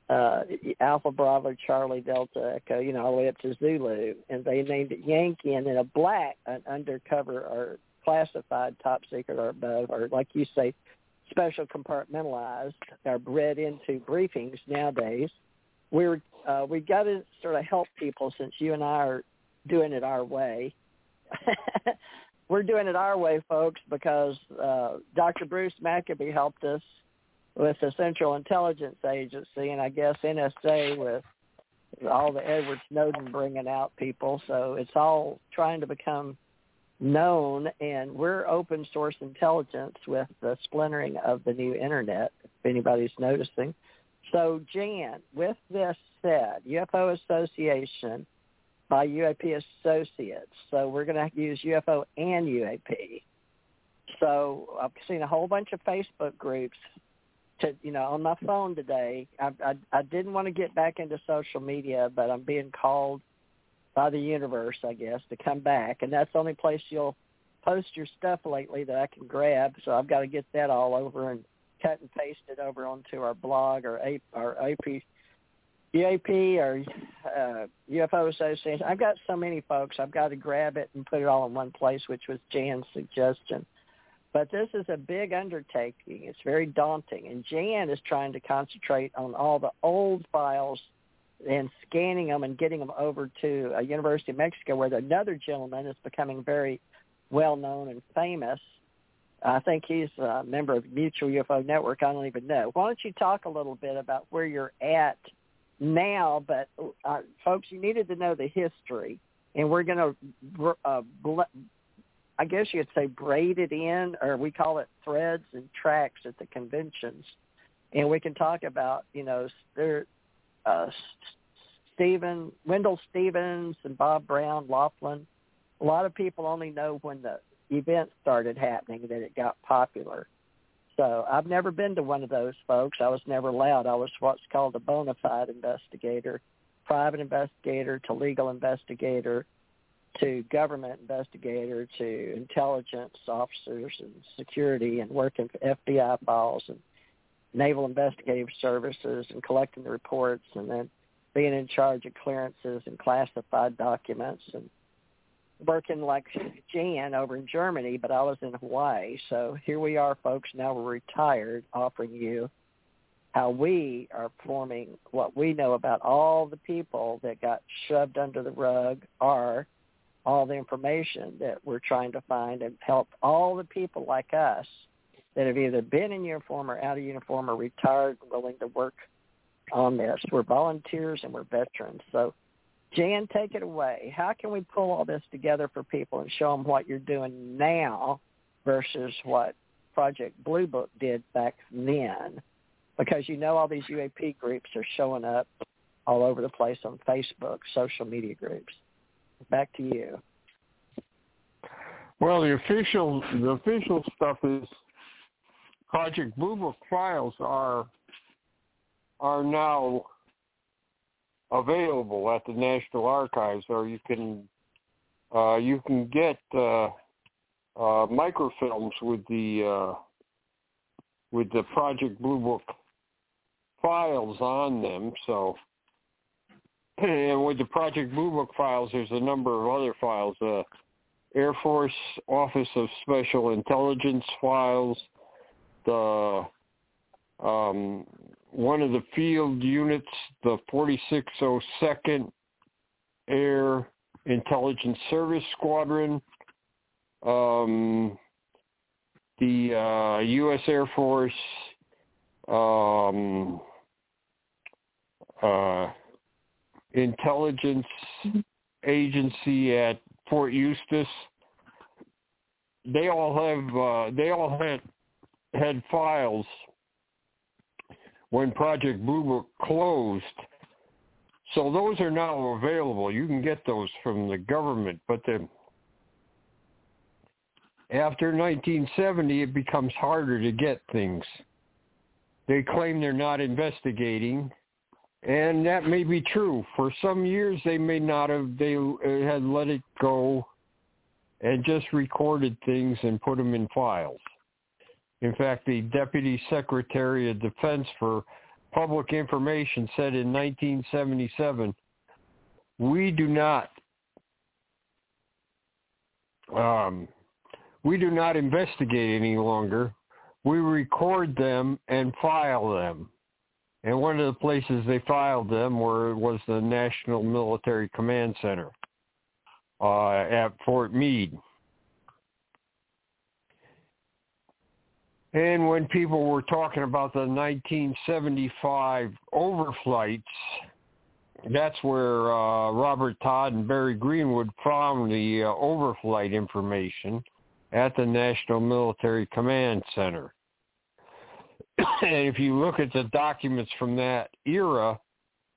A: uh, Alpha Bravo Charlie Delta Echo, you know, all the way up to Zulu, and they named it Yankee, and then a black, an undercover or classified top secret or above, or like you say, special compartmentalized, are bred into briefings nowadays. We're uh, we got to sort of help people since you and I are doing it our way. we're doing it our way, folks, because uh, Dr. Bruce Maccabee helped us with the Central Intelligence Agency, and I guess NSA with all the Edward Snowden bringing out people. So it's all trying to become known, and we're open source intelligence with the splintering of the new internet, if anybody's noticing. So, Jan, with this said, UFO Association – by UAP Associates. So we're going to use UFO and UAP. So I've seen a whole bunch of Facebook groups. To you know, on my phone today, I, I I didn't want to get back into social media, but I'm being called by the universe, I guess, to come back, and that's the only place you'll post your stuff lately that I can grab. So I've got to get that all over and cut and paste it over onto our blog or A, our AP UAP or uh, UFO Association. I've got so many folks. I've got to grab it and put it all in one place, which was Jan's suggestion. But this is a big undertaking. It's very daunting. And Jan is trying to concentrate on all the old files and scanning them and getting them over to a University of Mexico where another gentleman is becoming very well known and famous. I think he's a member of Mutual UFO Network. I don't even know. Why don't you talk a little bit about where you're at – now, but uh, folks, you needed to know the history, and we're going to, uh, bl- I guess you could say, braid it in, or we call it threads and tracks at the conventions, and we can talk about, you know, there, uh, Stephen, Wendelle Stevens, and Bob Brown, Laughlin. A lot of people only know when the event started happening that it got popular so I've never been to one of those folks. I was never allowed. I was what's called a bona fide investigator, private investigator to legal investigator to government investigator to intelligence officers and security and working for FBI files and naval investigative services and collecting the reports and then being in charge of clearances and classified documents and working like Jan over in Germany, but I was in Hawaii. So here we are, folks. Now we're retired, offering you how we are forming what we know about all the people that got shoved under the rug are all the information that we're trying to find and help all the people like us that have either been in uniform or out of uniform or retired willing to work on this. We're volunteers and we're veterans. So Jan, take it away. How can we pull all this together for people and show them what you're doing now versus what Project Blue Book did back then? Because you know all these UAP groups are showing up all over the place on Facebook, social media groups. Back to you.
B: Well, the official the official stuff is Project Blue Book files are are now available at the National Archives, or you can uh, you can get uh, uh, microfilms with the uh, with the Project Blue Book files on them. So, and with the Project Blue Book files, there's a number of other files. Uh, Air Force Office of Special Intelligence files, the um, one of the field units, the 4602nd Air Intelligence Service Squadron, um, the uh, U.S. Air Force um, uh, intelligence agency at Fort Eustis. They all have uh, they all had had files when Project Blue Book closed. So those are now available. You can get those from the government, but the after 1970, it becomes harder to get things. They claim they're not investigating, and that may be true. For some years, they may not have. They uh, had let it go and just recorded things and put them in files. In fact, the Deputy Secretary of Defense for Public Information said in 1977, we do not um, we do not investigate any longer. We record them and file them. And one of the places they filed them were was the National Military Command Center uh, at Fort Meade. And when people were talking about the 1975 overflights, that's where uh, Robert Todd and Barry Greenwood found the uh, overflight information at the National Military Command Center. and if you look at the documents from that era,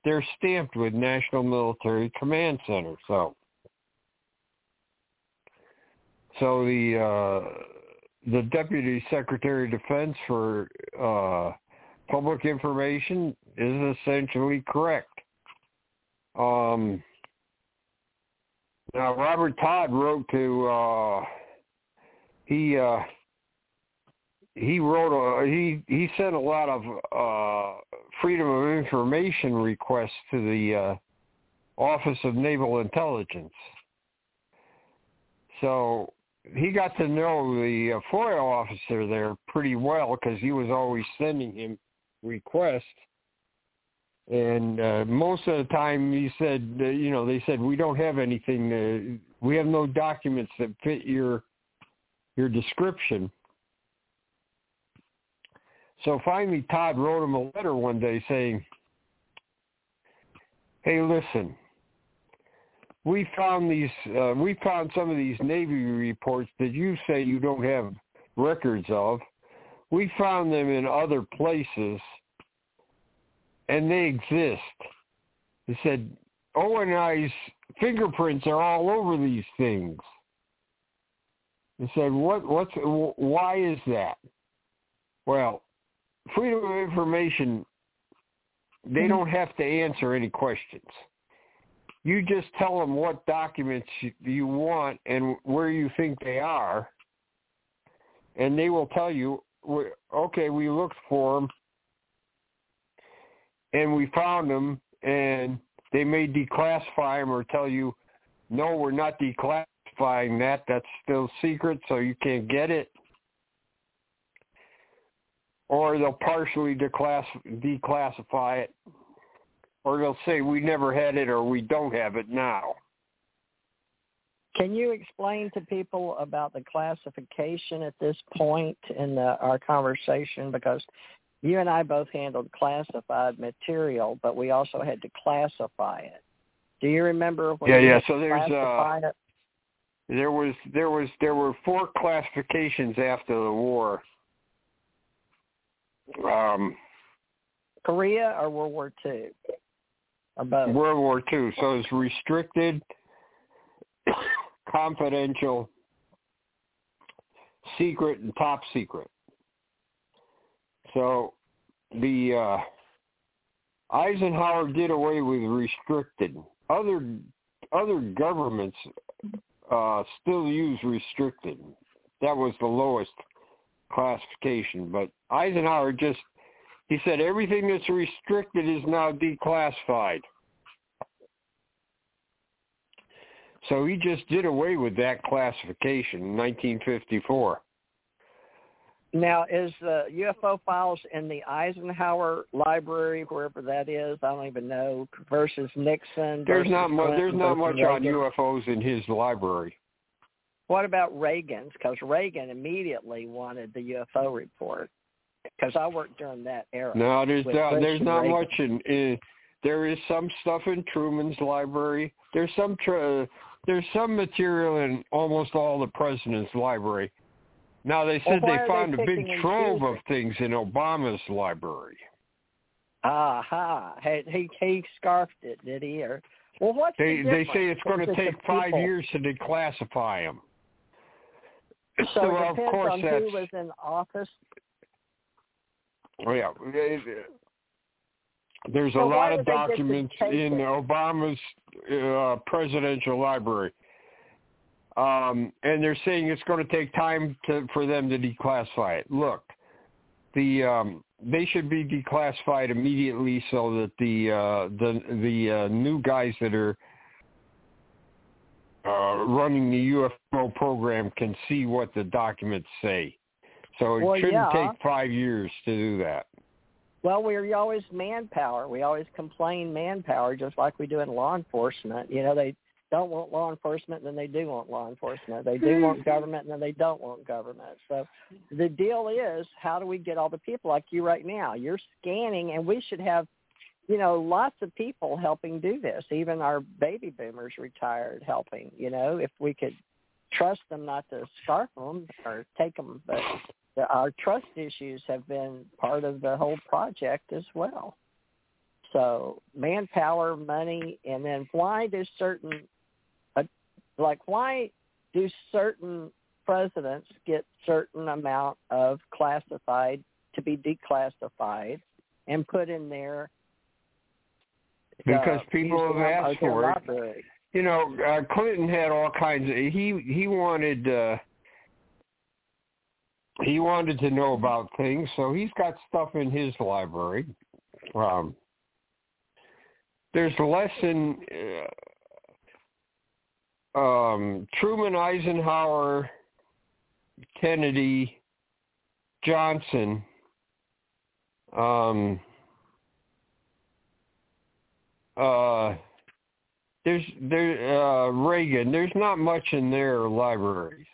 B: they're stamped with National Military Command Center. So, so the uh, the Deputy Secretary of Defense for uh, Public Information is essentially correct. Um, now, Robert Todd wrote to uh, he uh, he wrote a he he sent a lot of uh, freedom of information requests to the uh, Office of Naval Intelligence. So he got to know the uh, FOIA officer there pretty well because he was always sending him requests. And uh, most of the time, he said, uh, you know, they said we don't have anything. We have no documents that fit your your description. So finally, Todd wrote him a letter one day saying, "Hey, listen, we found these uh, we found some of these Navy reports that you say you don't have records of. We found them in other places, and they exist. They said ONI's fingerprints are all over these things. They said, "What? What's? Why is that?" Well, freedom of information. They mm-hmm. don't have to answer any questions you just tell them what documents you want and where you think they are, and they will tell you, okay, we looked for them, and we found them, and they may declassify them or tell you, no, we're not declassifying that. That's still secret, so you can't get it. Or they'll partially declass- declassify it or they'll say we never had it or we don't have it now.
A: Can you explain to people about the classification at this point in the, our conversation? Because you and I both handled classified material, but we also had to classify it. Do you remember when
B: yeah, yeah. So there's uh, it? there was there was there were four classifications after the war. Um,
A: Korea or World War Two?
B: World War II. So it's restricted, confidential, secret, and top secret. So the uh, Eisenhower did away with restricted. Other other governments uh, still use restricted. That was the lowest classification, but Eisenhower just he said everything that's restricted is now declassified. So he just did away with that classification in 1954.
A: Now, is the UFO files in the Eisenhower Library, wherever that is? I don't even know. Versus Nixon.
B: There's not much. There's not much
A: versus
B: on UFOs in his library.
A: What about Reagan's? Because Reagan immediately wanted the UFO report. Because I worked during that era.
B: No, there's not, there's not
A: Reagan.
B: much in, in. There is some stuff in Truman's library. There's some. Tr- there's some material in almost all the president's library. Now they said they found
A: they
B: a big trove of things in Obama's library.
A: Aha! He he he scarfed it, did he? Or well, what's
B: They
A: the
B: they say it's going to take five
A: people-
B: years to declassify them.
A: So
B: well, of course
A: on
B: that's
A: who was in office.
B: Oh, yeah. There's a lot of
A: did they get to
B: documents in? Obama's uh, presidential library, um, and they're saying it's going to take time to, for them to declassify it. Look, the um, they should be declassified immediately so that the uh, the the uh, new guys that are uh, running the UFO program can see what the documents say. So it
A: Well,
B: shouldn't
A: yeah.
B: take five years to do that.
A: Well, we're always manpower. We always complain manpower, just like we do in law enforcement. You know, they don't want law enforcement, and then they do want law enforcement. They do want government, and then they don't want government. So the deal is, how do we get all the people like you right now? You're scanning, and we should have, you know, lots of people helping do this. Even our baby boomers retired helping. You know, if we could trust them not to scarf them or take them, but the, our trust issues have been part of the whole project as well. So manpower, money, and then why do certain, uh, like why do certain presidents get certain amount of classified to be declassified and put in there?
B: Because
A: uh,
B: people have asked for it.
A: library?
B: You know, uh, Clinton had all kinds of. He he wanted uh, he wanted to know about things, so he's got stuff in his library. Um, there's less in uh, um, Truman, Eisenhower, Kennedy, Johnson. Um, uh, there's there uh, Reagan. There's not much in their libraries.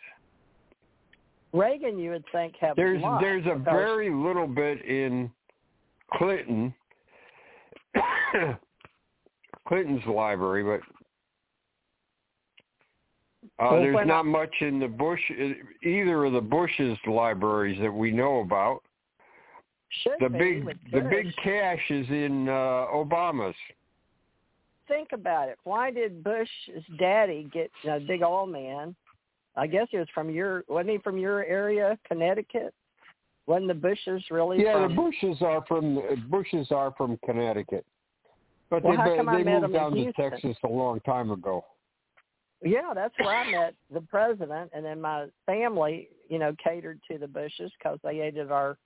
A: Reagan, you would think, have
B: There's
A: lots
B: there's a very little bit in Clinton, Clinton's library, but uh,
A: Well,
B: there's not much in the Bush either of the Bush's libraries that we know about. The big the big cache is in uh, Obama's.
A: Think about it. Why did Bush's daddy get a big old man? I guess he was from your wasn't he from your area, Connecticut? Wasn't the Bushes really
B: Yeah,
A: from
B: the Bushes are from Bushes are from Connecticut, but
A: Well,
B: they
A: how
B: they moved down to Texas a long time ago.
A: Yeah, that's where I met the president, and then my family, you know, catered to the Bushes because they ate at our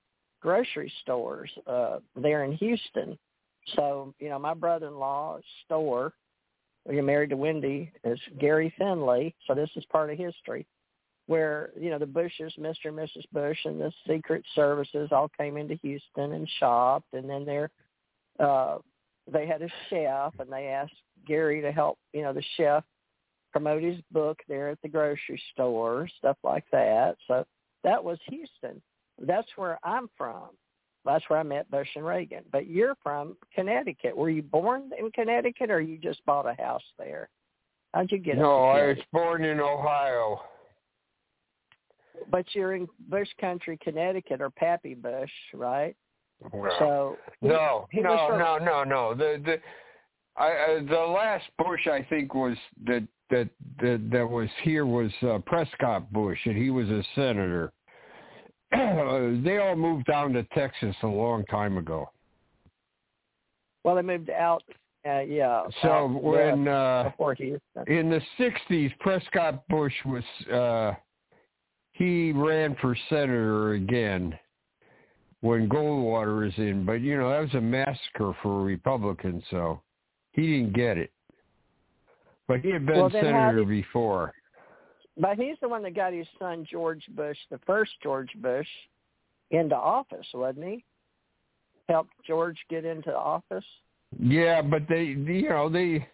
A: grocery stores uh there in Houston. So, you know, my brother-in-law's store, we married to Wendy, is Gary Finley. So this is part of history, where you know the Bushes, Mr. and Mrs. Bush, and the Secret Services all came into Houston and shopped, and then they're uh they had a chef, and they asked Gary to help, you know, the chef promote his book there at the grocery store, stuff like that. So that was Houston. That's where I'm from. That's where I met Bush and Reagan. But you're from Connecticut. Were you born in Connecticut or you just bought a house there? How'd you get
B: no, I was born in Ohio.
A: But you're in Bush country, Connecticut, or Pappy Bush, right?
B: Well,
A: So
B: no,
A: he
B: no,
A: from-
B: no, no, no. The the I, I the last Bush I think was that that that that was here was uh, Prescott Bush, and he was a senator. they all moved down to Texas a long time ago.
A: Well, they moved out. Uh, yeah.
B: So
A: out
B: when uh, in the '60s, Prescott Bush was uh, he ran for senator again when Goldwater was in, but you know that was a massacre for Republicans, so he didn't get it. But he had been
A: Well,
B: senator
A: did-
B: before.
A: But he's the one that got his son George Bush, the first George Bush, into office, wasn't he? Helped George get into office.
B: Yeah, but they, you know, they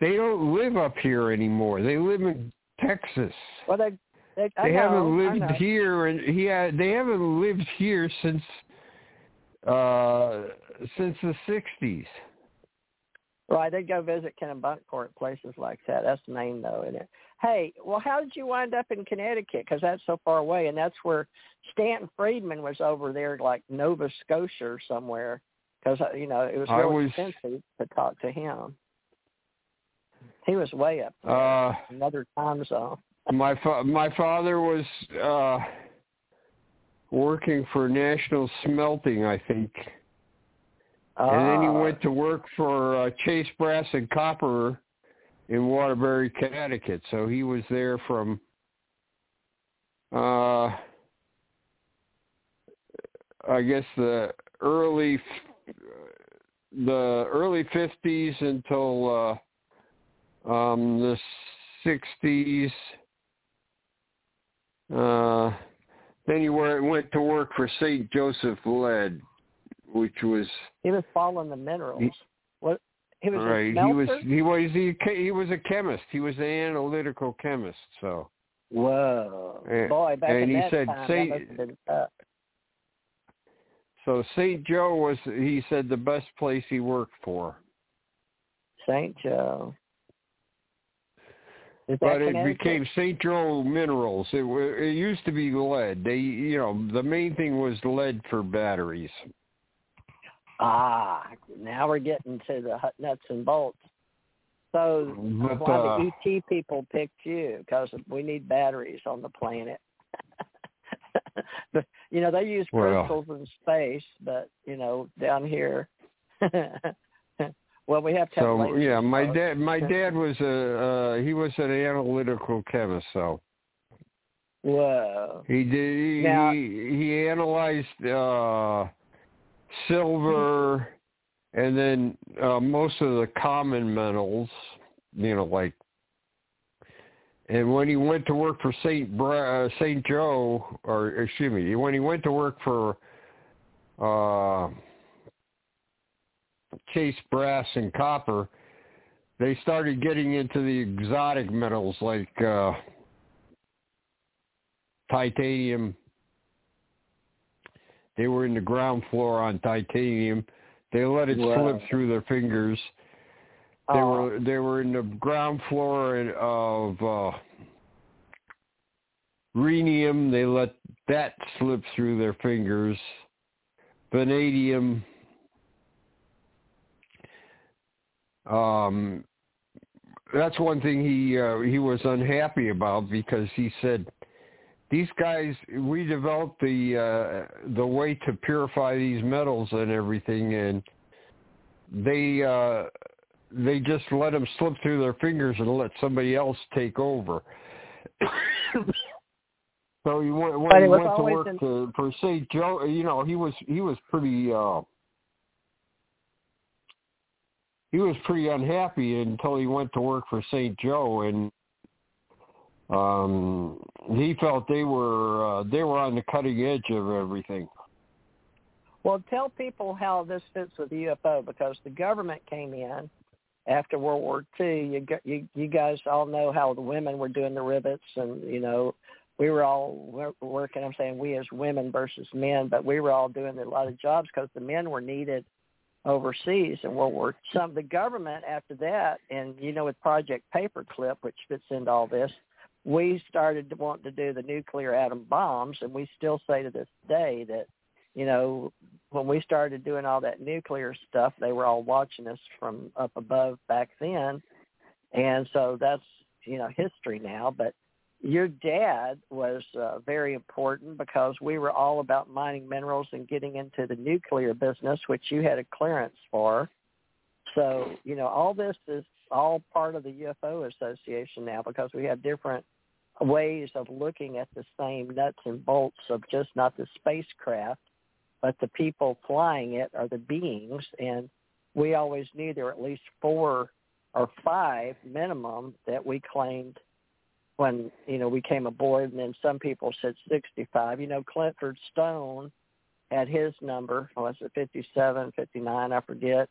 B: they don't live up here anymore. They live in Texas.
A: Well, they they, I
B: They
A: know,
B: haven't lived here, and he had, they haven't lived here since uh since the '60s.
A: Right, they go visit Kennebunkport, places like that. That's Maine, though, isn't it? Hey, well, how did you wind up in Connecticut? Because that's so far away, and that's where Stanton Friedman was over there, like Nova Scotia or somewhere. Because you know it was really
B: was-
A: expensive to talk to him. He was way up there,
B: Uh,
A: another time zone.
B: my fa- my father was uh working for National Smelting, I think. And then he
A: Ah,
B: went to work for uh, Chase Brass and Copper in Waterbury, Connecticut. So he was there from uh I guess the early the early 50s until uh um the 60s uh then he went to work for St. Joseph Lead, which was
A: he was following the minerals.
B: He-
A: what? He was
B: right.
A: a
B: He was he was he, he was a chemist. He was an analytical chemist. So
A: Whoa,
B: And-
A: boy! Back
B: and
A: in
B: he
A: that
B: said,
A: time,
B: "Say-
A: that must have been tough.
B: so St. Joe was he said the best place he worked for.
A: Saint Joe.
B: But it became St. Joe Minerals. It it used to be lead. They you know the main thing was lead for batteries.
A: Ah, now we're getting to the nuts and bolts. So
B: But,
A: why
B: uh,
A: the ET people picked you? Because we need batteries on the planet. but you know they use
B: Well-
A: crystals in space, but you know down here, well we have to.
B: So
A: lasers,
B: yeah, my dad my dad was a uh, he was an analytical chemist. So
A: Whoa.
B: He did. He,
A: Now-
B: he, he analyzed uh, silver, and then uh, most of the common metals. You know, like. And when he went to work for Saint Bra- uh, Saint Joe, or excuse me, when he went to work for uh, Chase Brass and Copper, they started getting into the exotic metals like. Uh, titanium. They were in the ground floor on titanium. They let it
A: Wow.
B: slip through their fingers. They
A: Oh,
B: were they were in the ground floor of uh rhenium. They let that slip through their fingers. Vanadium. Um, that's one thing he uh, he was unhappy about because he said these guys we developed the uh, the way to purify these metals and everything and they uh, they just let them slip through their fingers and let somebody else take over. so he went when he went to work
A: in-
B: to, for St. Joe. You know, he was he was pretty. uh he was pretty unhappy until he went to work for St. Joe and um he felt they were uh, they were on the cutting edge of everything.
A: Well, tell people how this fits with UFO because the government came in after World War II. You you you guys all know how the women were doing the rivets, and you know we were all wor- working. I'm saying we as women versus men, but we were all doing a lot of jobs because the men were needed overseas in World War. Some of the government after that, and you know with Project Paperclip, which fits into all this, we started to want to do the nuclear atom bombs, and we still say to this day that you know when we started doing all that nuclear stuff, they were all watching us from up above back then, and so that's you know history now. But your dad was uh, very important because we were all about mining minerals and getting into the nuclear business, which you had a clearance for. So, you know, all this is all part of the UFO Association now because we have different ways of looking at the same nuts and bolts of just not the spacecraft, but the people flying it are the beings. And we always knew there were at least four or five minimum that we claimed when you know we came aboard, and then some people said 65. You know, Clifford Stone had his number. Was it 57, 59? I forget.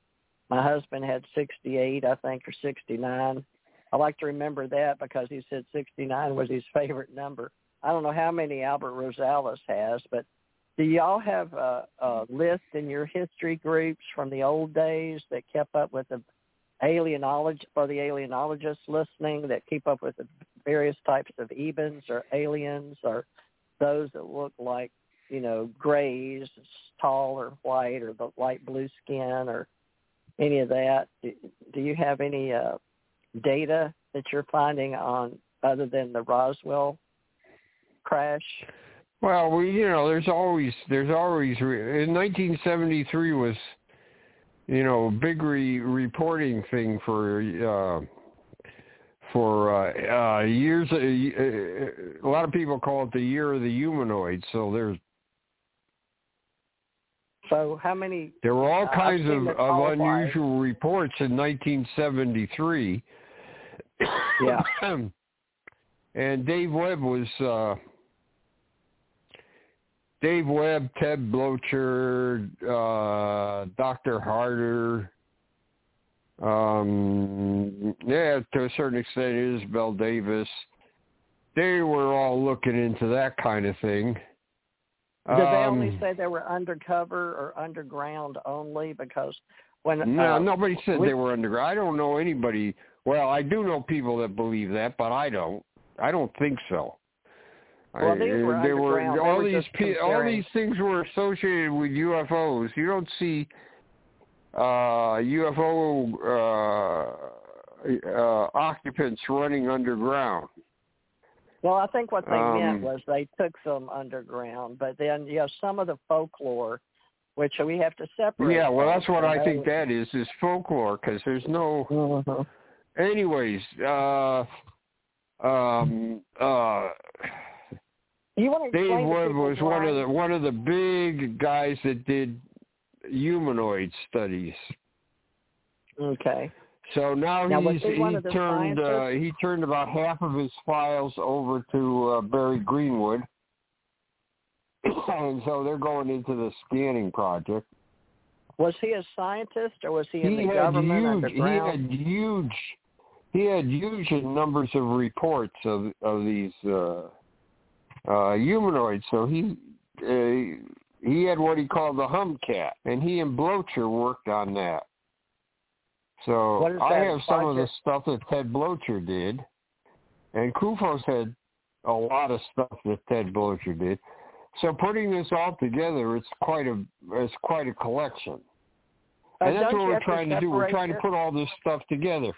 A: My husband had 68, I think, or 69. I like to remember that because he said 69 was his favorite number. I don't know how many Albert Rosales has, but do y'all have a, a list in your history groups from the old days that kept up with the alienology for the alienologists listening that keep up with the various types of ebens or aliens or those that look like you know grays, tall or white, or the light blue skin, or any of that. Do, you have any uh, data that you're finding on other than the Roswell crash?
B: Well, we you know there's always there's always in 1973 was you know big re- reporting thing for uh for uh, uh years uh, uh, a lot of people call it the year of the humanoid so there's
A: so how many
B: there were all
A: uh,
B: kinds of, of unusual reports in 1973
A: yeah
B: and Dave Webb was uh Dave Webb, Ted Bloecher, uh, Dr. Harder, um, yeah, to a certain extent, Isabel Davis. They were all looking into that kind of thing.
A: Did um, they only um, say they were undercover or underground only? Because when
B: no,
A: uh,
B: nobody said
A: we,
B: they were underground. I don't know anybody. Well, I do know people that believe that, but I don't. I don't think so.
A: Well, these were
B: there were all
A: these pe-
B: all these things were associated with UFOs. You don't see uh, UFO uh, uh, occupants running underground.
A: Well, I think what they
B: um,
A: meant was they took them underground, but then you know some of the folklore, which we have to separate.
B: Yeah, well, that's what I think that is is folklore because there's no.
A: Mm-hmm.
B: Anyways, uh, um, uh,
A: you want to
B: Dave Webb was one of the one of the big guys that did humanoid studies.
A: Okay.
B: So now,
A: now
B: he's he turned uh, he turned about half of his files over to uh, Barry Greenwood, and so they're going into the scanning project.
A: Was he a scientist or was he in
B: he
A: the government
B: huge,
A: underground?
B: He had huge he had huge numbers of reports of of these uh, uh, humanoids. So he uh, he had what he called the Humcat, and he and Bloecher worked on that. So I have some of the stuff that Ted Bloecher did, and CUFOS had a lot of stuff that Ted Bloecher did. So putting this all together, it's quite a it's quite a collection.
A: Uh,
B: and that's what we're
A: to
B: trying to do. We're trying
A: this?
B: to put all this stuff together.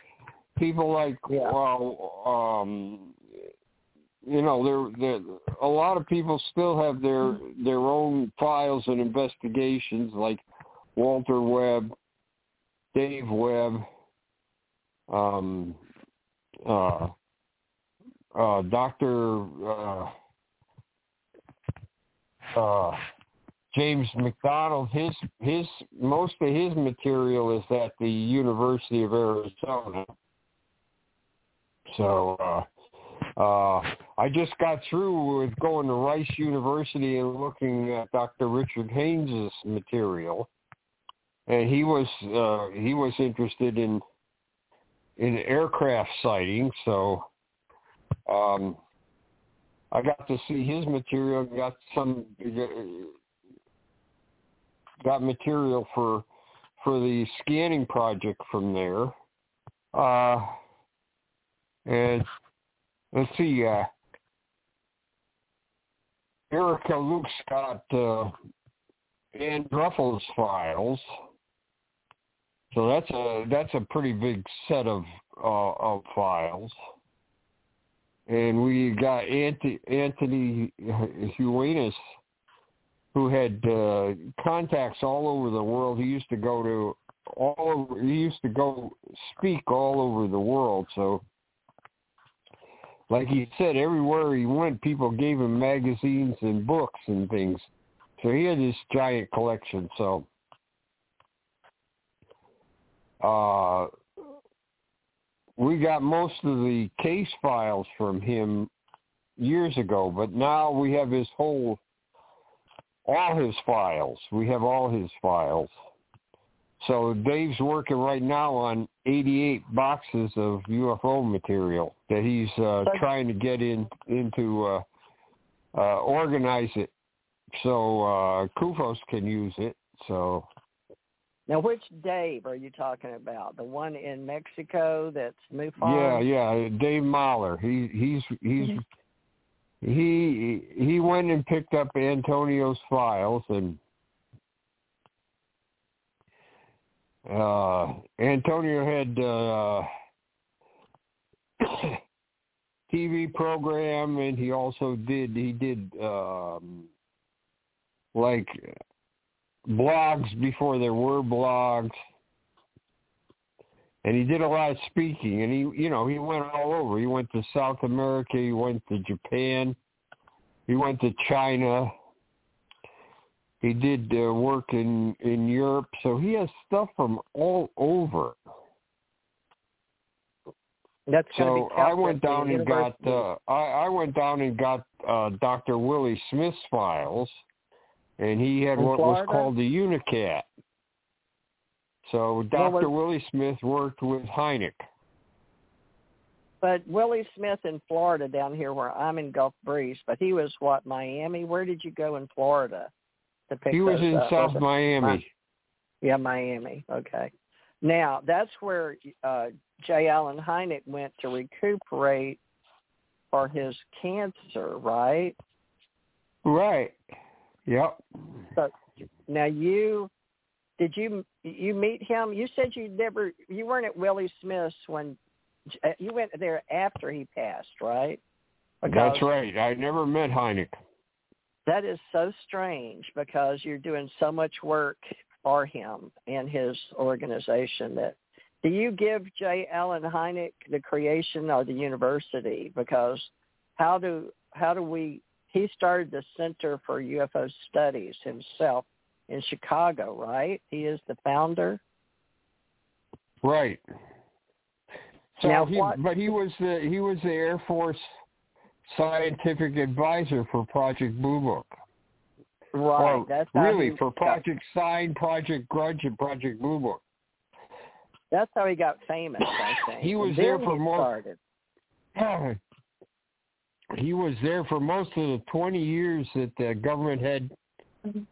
B: People like
A: yeah.
B: well, um, you know, there, there, a lot of people still have their their own files and investigations, like Walter Webb, Dave Webb, um, uh, uh, Doctor uh, uh, James McDonald. His his most of his material is at the University of Arizona. So. Uh, uh, I just got through with going to Rice University and looking at Dr. Richard Haines's material, and he was uh, he was interested in in aircraft sightings. So um, I got to see his material. Got some got material for for the scanning project from there. Uh, and let's see, uh, Erica Luke's got uh, Ann Druffel's files. So that's a that's a pretty big set of uh, of files. and we got Anthony, Anthony Huneeus, who had uh, contacts all over the world. He used to go to all over. He used to go speak all over the world. So, like he said, everywhere he went, people gave him magazines and books and things. So he had this giant collection. So, uh, we got most of the case files from him years ago, but now we have his whole, all his files. We have all his files. So Dave's working right now on 88 boxes of UFO material that he's uh, trying to get in into uh, uh, organize it so uh, CUFOS can use it. So
A: now, which Dave are you talking about? The one in Mexico that's MUFON?
B: Yeah, yeah, Dave Marler. He he's he's mm-hmm. he he went and picked up Antonio's files and uh Antonio had uh TV program and he also did he did um like blogs before there were blogs. And he did a lot of speaking and he you know, he went all over. He went to South America, he went to Japan, he went to China. He did uh, work in in Europe, so he has stuff from all over.
A: That's
B: so I went down and got uh, I, I went down and got uh, Dr. Willie Smith's files and he had
A: In
B: what
A: Florida?
B: was called the Unicat. So Dr. Willie Smith worked with Hynek.
A: But Willie Smith in Florida down here where I'm in Gulf Breeze, but he was what, Miami? Where did you go in Florida to pick up?
B: He was in
A: up?
B: South
A: Was
B: Miami.
A: Yeah, Miami. Okay. Now that's where uh J. Allen Hynek went to recuperate for his cancer, right?
B: Right. Yep.
A: So now you did you you meet him? You said you never you weren't at Willie Smith's when uh, you went there after he passed, right? Because
B: That's right. I never met Hynek.
A: That is so strange because you're doing so much work for him and his organization that do you give J. Allen Hynek the creation or the university? Because how do how do we he started the Center for UFO Studies himself in Chicago, right? He is the founder.
B: Right. So
A: Now
B: he,
A: what-
B: but he was the he was the Air Force scientific advisor for Project Blue Book.
A: Right.
B: Or
A: that's
B: really for
A: got-
B: Project Sign, Project Grudge, and Project Blue Book.
A: that's how he got famous, I think.
B: He was there for more-
A: started.
B: He was there for most of the 20 years that the government had the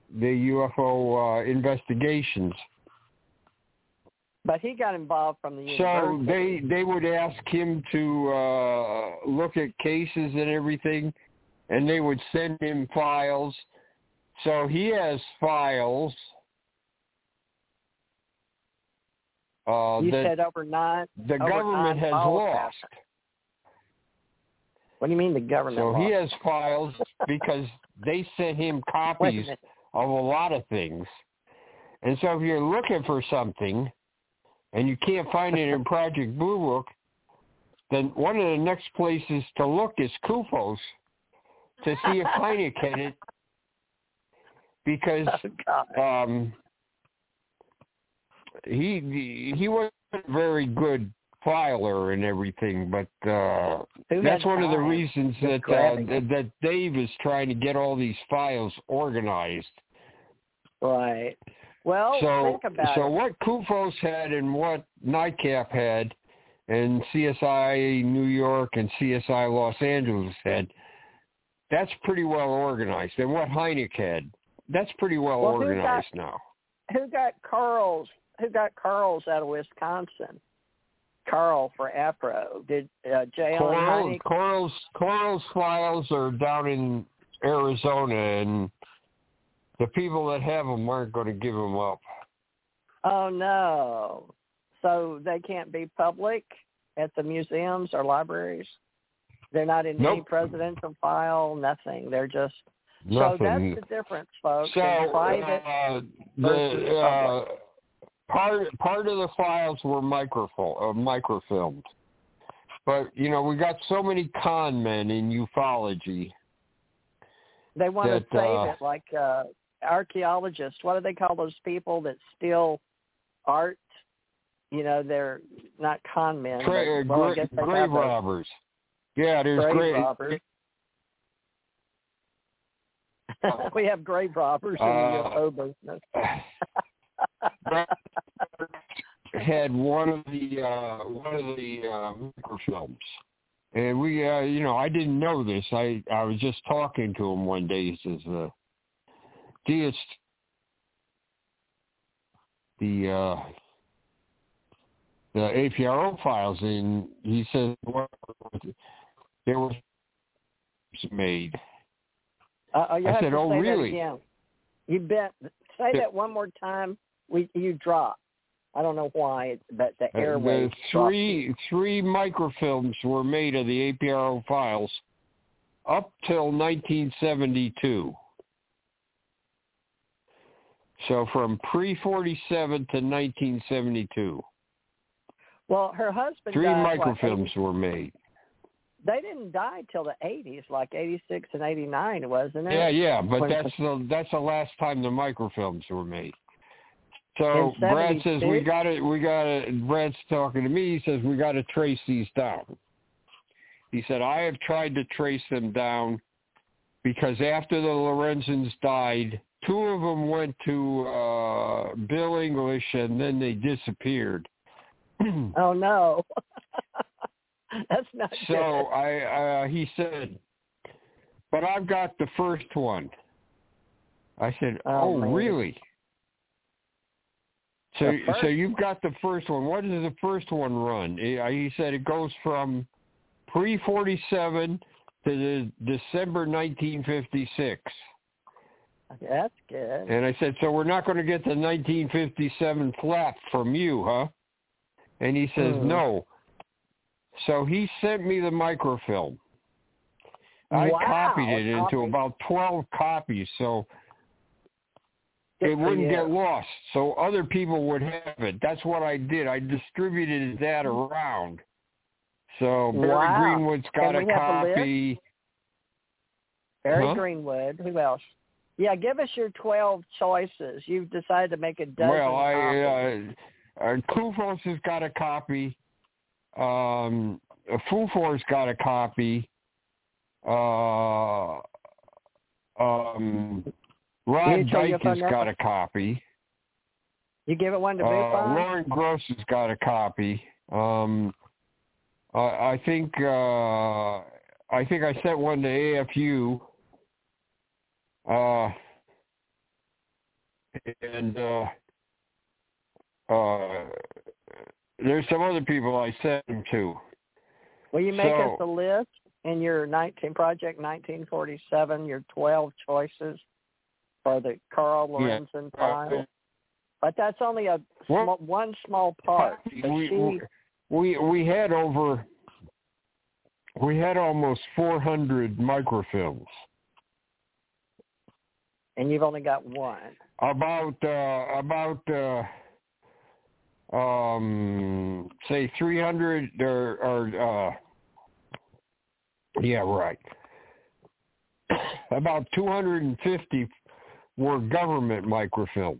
B: UFO uh, investigations.
A: But he got involved from the
B: So they they would ask him to uh, look at cases and everything, and they would send him files. So he has files. Uh,
A: you
B: that
A: said overnight.
B: the
A: over
B: government
A: nine
B: has lost.
A: What do you mean the government?
B: So he has files because they sent him
A: Wait a
B: copies of a lot of things. And so if you're looking for something and you can't find it in Project Blue Book, then one of the next places to look is CUFOS to see if Hynek had it because
A: Oh,
B: um he he wasn't very good filer and everything, but uh
A: Who
B: that's one of the reasons that uh, that, Dave is trying to get all these files organized.
A: Right. Well,
B: so
A: think about
B: so
A: it.
B: what CUFOS had and what NICAP had and CSI New York and CSI Los Angeles had, that's pretty well organized. And what Hynek had, that's pretty well,
A: Well, who got-
B: organized now.
A: Who got Coral's? Who got Coral's out of Wisconsin? Coral for APRO. Did uh, J. Allen
B: Coral? Coral's Coral's files are down in Arizona, and the people that have them aren't going to give them up.
A: Oh no. So they can't be public at the museums or libraries. They're not in
B: Nope.
A: any presidential file. Nothing. They're just
B: Nothing.
A: so that's the difference, folks.
B: So
A: private
B: uh, the uh, part part of the files were microfilm, uh, microfilmed, but you know we got so many con men in ufology.
A: They want to
B: that,
A: save
B: uh,
A: it like uh archaeologists. What do they call those people that steal art? You know, they're not con men.
B: Tra-
A: but, well, I
B: gra- grave
A: those
B: robbers. Yeah, there's
A: grave
B: grave.
A: robbers. we have grave robbers in
B: Uh,
A: the UFO business.
B: had one of the uh one of the uh microfilms. And we uh you know, I didn't know this. I I was just talking to him one day. He says, uh Deist the uh the APRO files and he says there was made.
A: Uh, you
B: I said,
A: to
B: "Oh,
A: say
B: really?"
A: That again. You bet. Say that one more time. We you drop. I don't know why, but the
B: Uh,
A: airwaves.
B: the three three microfilms were made of the APRO files up till 1972. So from pre-47 to 1972,
A: Well, her husband.
B: three
A: died,
B: microfilms
A: 80
B: were made.
A: They didn't die till the eighties, like eighty six and eighty nine, wasn't it?
B: Yeah, yeah, but that's the that's the last time the microfilms were made. So Brad says we got to we got to. Brad's talking to me. He says we got to trace these down. He said I have tried to trace them down because after the Lorenzens died, two of them went to uh Bill English and then they disappeared.
A: Oh no. That's not
B: So
A: good.
B: I, uh, he said, but I've got the first one. I said,
A: Oh,
B: oh, really? So, so you've got the first one. What does the first one run? He uh, said it goes from pre forty seven to the December nineteen fifty six.
A: Okay, That's good.
B: And I said, so we're not going to get the nineteen fifty seven flap from you, huh? And he says,
A: Hmm.
B: no. So he sent me the microfilm. I
A: Wow,
B: copied it into about 12 copies so it wouldn't get lost. So other people would have it. That's what I did. I distributed that around. So Barry
A: Wow.
B: Greenwood's got a
A: have a
B: copy.
A: Barry
B: Huh?
A: Greenwood. Who else? Yeah, give us your twelve choices. You've decided to make a dozen.
B: well, I uh, uh CUFOS has got a copy. Um FUFOR's got a copy. Uh um Rod
A: Mutual
B: Dyke has got
A: Network?
B: a copy.
A: you give it one to
B: Uh,
A: MUFON.
B: Loren Gross has got a copy. Um, I, I think uh, I think I sent one to AFU. Uh, and uh, uh, there's some other people I sent them to.
A: Will you make us a list in your 19 project 1947? Your 12 choices for the Coral
B: Yeah.
A: Lorenzen
B: Uh,
A: file. But that's only a small, one small part.
B: We,
A: she,
B: we we had over we had almost 400 microfilms.
A: and you've only got one.
B: about uh about uh um say 300 or or uh yeah right about 250 were government microfilms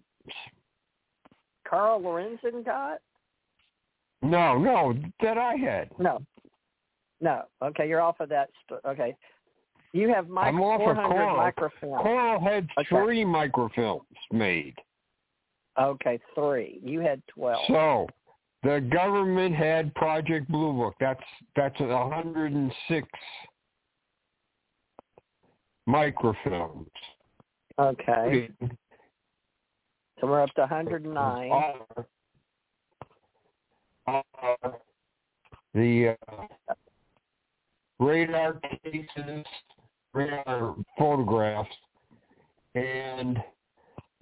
A: Coral Lorenzen got?
B: no no that i had
A: No. No. Okay, you're off of that. St- okay. You have mic-
B: I'm off of
A: 400
B: Carl.
A: microfilms.
B: coral had
A: Okay.
B: three microfilms made
A: Okay, three. You had 12.
B: so the government had project blue book that's that's 106 microfilms
A: okay. So we're up to 109.
B: Uh, uh, the uh, radar cases, radar photographs, and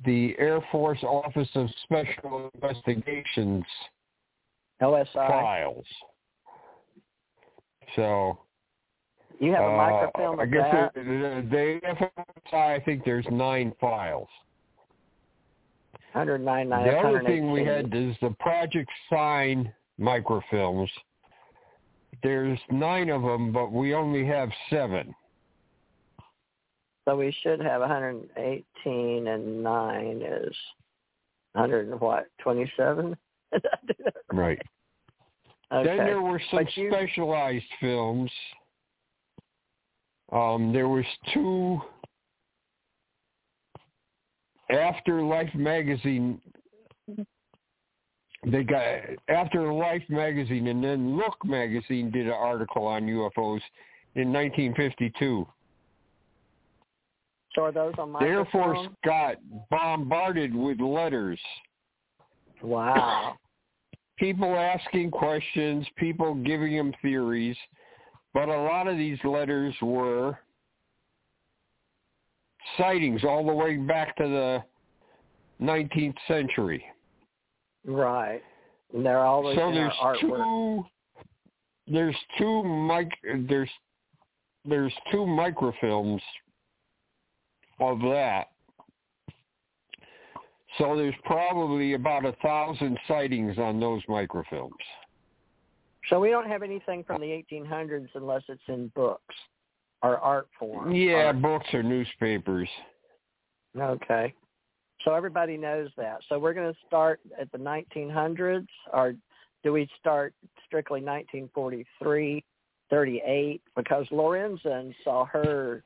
B: the Air Force Office of Special Investigations
A: OSI.
B: files. So
A: You have a
B: Uh,
A: microfilm
B: I guess
A: that.
B: the FMSI, I think there's nine files.
A: 199.
B: the other thing we had is the Project Sign microfilms. There's nine of them, but we only have seven.
A: So we should have 118 and 9 is 100 and what? 27?
B: Right.
A: okay.
B: Then there were some
A: you-
B: specialized films. Um, there was two after Life magazine. They got after Life magazine, and then Look magazine did an article on UFOs in 1952.
A: so are those on my
B: The Air Force got bombarded with letters
A: Wow.
B: people asking questions, people giving them theories, but a lot of these letters were sightings all the way back to the 19th century.
A: Right. And they're always
B: so there's two there's two mic there's there's two microfilms of that. So there's probably about a thousand sightings on those microfilms.
A: So we don't have anything from the 1800s unless it's in books or art form.
B: Yeah,
A: Art-
B: books or newspapers.
A: Okay. So everybody knows that. So we're going to start at the 1900s, or do we start strictly 1943, 38? Because Lorenzen saw her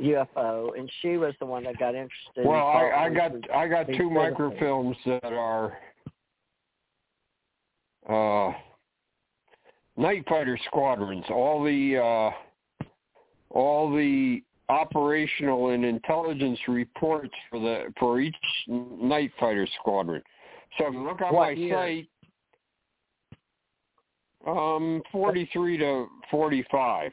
A: UFO, and she was the one that got interested.
B: Well, I, I got I got two microfilms that are uh, night fighter squadrons. All the uh, all the operational and intelligence reports for the for each night fighter squadron. So if you look on
A: What
B: my
A: year?
B: site, um, forty three to forty five.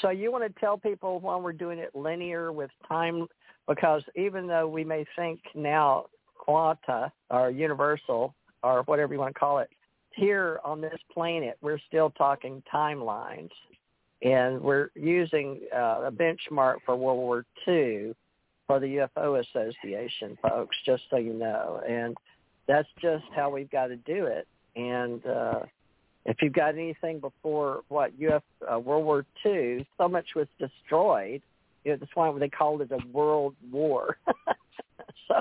A: So you want to tell people why we're doing it linear with time? Because even though we may think now quanta or universal or whatever you want to call it, here on this planet we're still talking timelines, and we're using uh, a benchmark for World War II for the UFO Association, folks. Just so you know, and that's just how we've got to do it. And uh, if you've got anything before what UF uh, World War II, so much was destroyed. You know, that's why they called it a world war. so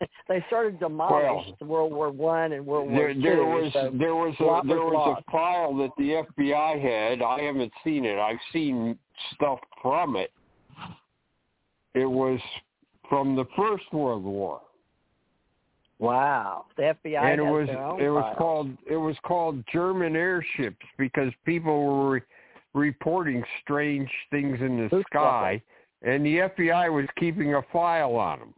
A: they started to demolish World War One and World War
B: There,
A: Two.
B: there was
A: so
B: there was
A: a
B: there
A: was
B: a file that the FBI had. I haven't seen it. I've seen stuff from it. It was from the First World War,
A: wow, the FBI
B: and it was it was
A: files.
B: called it was called German airships because people were re- reporting strange things in the
A: Luftwaffe.
B: sky, and the FBI was keeping a file on them.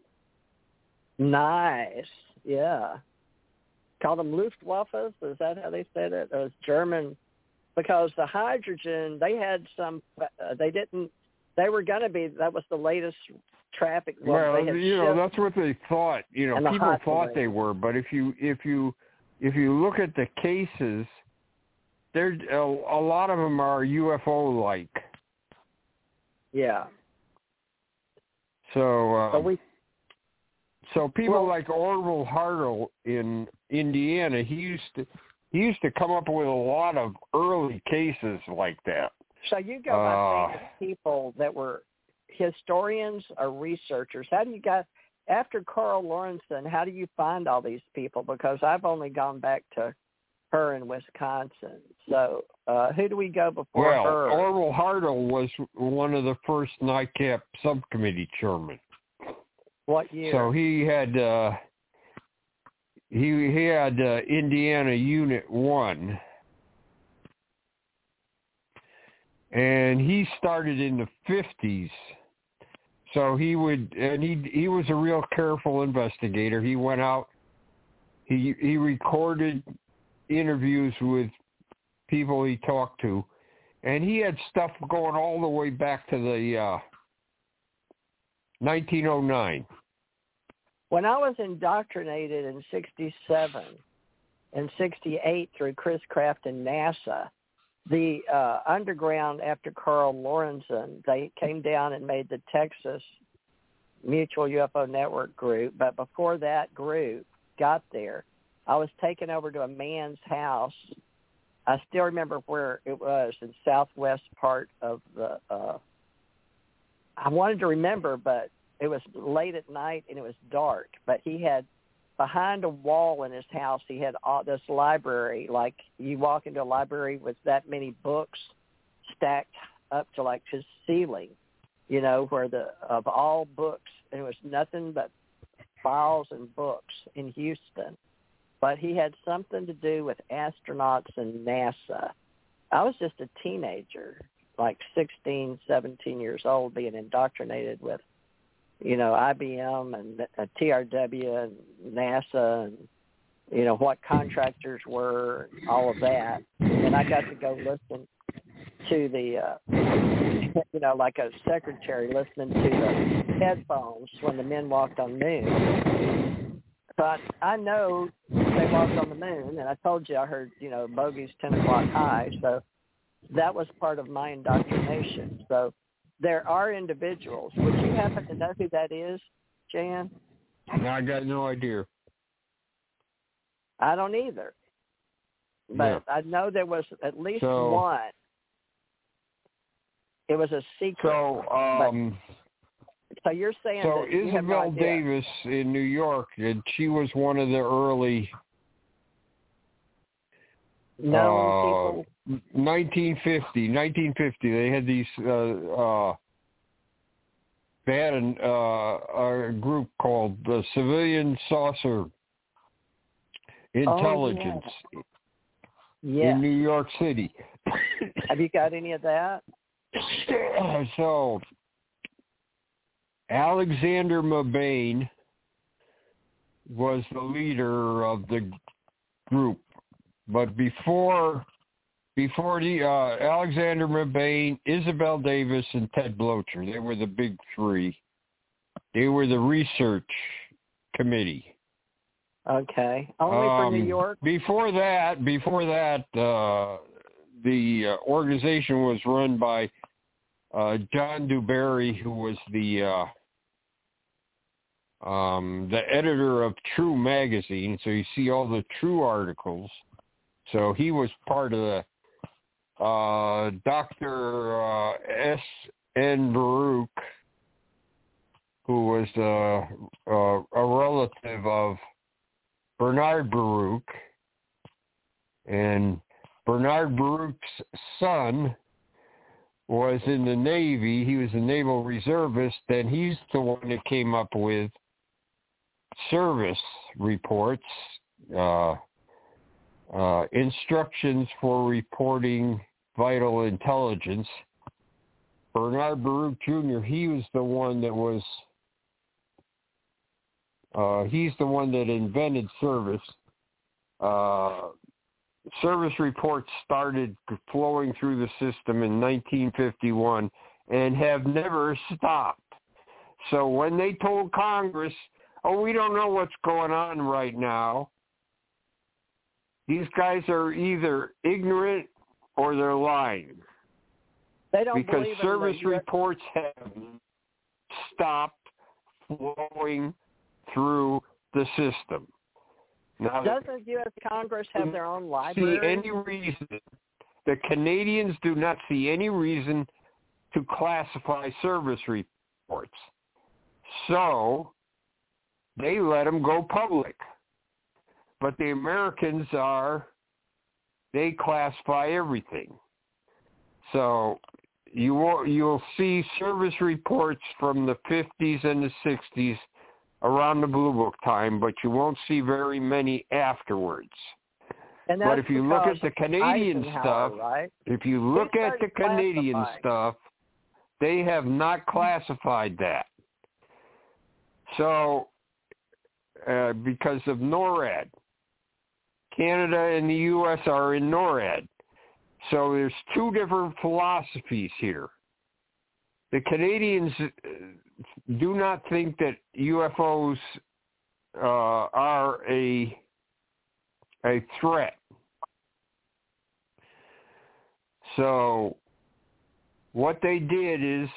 A: Nice, yeah. Call them Luftwaffes. Is that how they said it? It was German, because the hydrogen they had some. Uh, they didn't. They were going to be. That was the latest traffic. Well,
B: Well, you know that's what they thought. You know, people
A: hot
B: thought they were, but if you if you if you look at the cases, there's a, a lot of them are UFO like.
A: yeah.
B: So, uh,
A: So we
B: so people
A: well-
B: like Orvil Hartle in Indiana, he used to he used to come up with a lot of early cases like that.
A: So you go
B: Uh,
A: by famous people that were historians or researchers. How do you guys, after Coral Lorenzen, how do you find all these people? Because I've only gone back to her in Wisconsin. So uh, who do we go before
B: Well,
A: her?
B: Orvil Hartle was one of the first NICAP subcommittee chairmen.
A: What year?
B: So he had uh he he had uh, Indiana Unit 1 and he started in the 50s. So he would and he he was a real careful investigator. He went out he he recorded interviews with people he talked to and he had stuff going all the way back to the uh 1909.
A: when I was indoctrinated in 67 and 68 through Chris Kraft and NASA, the uh, underground after Coral Lorenzen, they came down and made the Texas Mutual UFO Network group. But before that group got there, I was taken over to a man's house. I still remember where it was in southwest part of the. Uh, I wanted to remember, but it was late at night and it was dark. But he had behind a wall in his house he had all this library. Like you walk into a library with that many books stacked up to like his ceiling you know where the of all books. It was nothing but files and books in houston. But he had something to do with astronauts and nasa. I was just a teenager like sixteen seventeen years old being indoctrinated with you know, IBM and uh, TRW and NASA and, you know, what contractors were, all of that. And I got to go listen to the, uh, you know, like a secretary listening to the headphones when the men walked on the moon. But I know they walked on the moon, and I told you I heard, you know, bogeys 10 o'clock high. So that was part of my indoctrination. So there are individuals. Would you happen to know who that is, Jan?
B: I got no idea.
A: I don't either. But
B: yeah.
A: I know there was at least
B: so,
A: one. It was a secret.
B: So, um,
A: so you're saying
B: so
A: that you
B: Isabel
A: no
B: Davis in New York, and she was one of the early
A: no
B: uh, 1950, 1950. They had these. Uh, uh, they had an, uh, a group called the Civilian Saucer Intelligence
A: oh,
B: in New York City.
A: Have you got any of that?
B: so, Alexander Mebane was the leader of the group but before before the uh, Alexander Mebane, Isabel Davis, and Ted Bloecher, they were the big three. They were the research committee.
A: Okay, only
B: um,
A: for New York.
B: Before that, before that, uh, the uh, organization was run by uh, John Dewberry, who was the uh, um, the editor of True magazine. So you see all the True articles. So he was part of the uh, Dr. Uh, S. N. Baruch, who was uh, uh, a relative of Bernard Baruch, and Bernard Baruch's son was in the Navy. He was a naval reservist, and he's the one that came up with CIRVIS reports. Uh, uh, instructions for reporting vital intelligence. Bernard Baruch Jr., he was the one that was, uh, he's the one that invented CIRVIS. Uh, CIRVIS reports started flowing through the system in 1951 and have never stopped. So when they told Congress, oh, we don't know what's going on right now, these guys are either ignorant or they're lying.
A: They don't
B: because
A: CIRVIS
B: reports have stopped flowing through the system. Now,
A: Doesn't U.S. Congress have their own library?
B: See any reason? The Canadians do not see any reason to classify CIRVIS reports, so they let them go public. But the Americans are, they classify everything. So you will, you'll see CIRVIS reports from the 50s and the 60s around the Blue Book time, but you won't see very many afterwards. but if you look at the Canadian stuff,
A: right?
B: if you look at the Canadian stuff, they have not classified that. So, uh, because of NORAD, Canada and the U.S. are in NORAD. So there's two different philosophies here. The Canadians uh, do not think that UFOs uh, are a a threat. So what they did is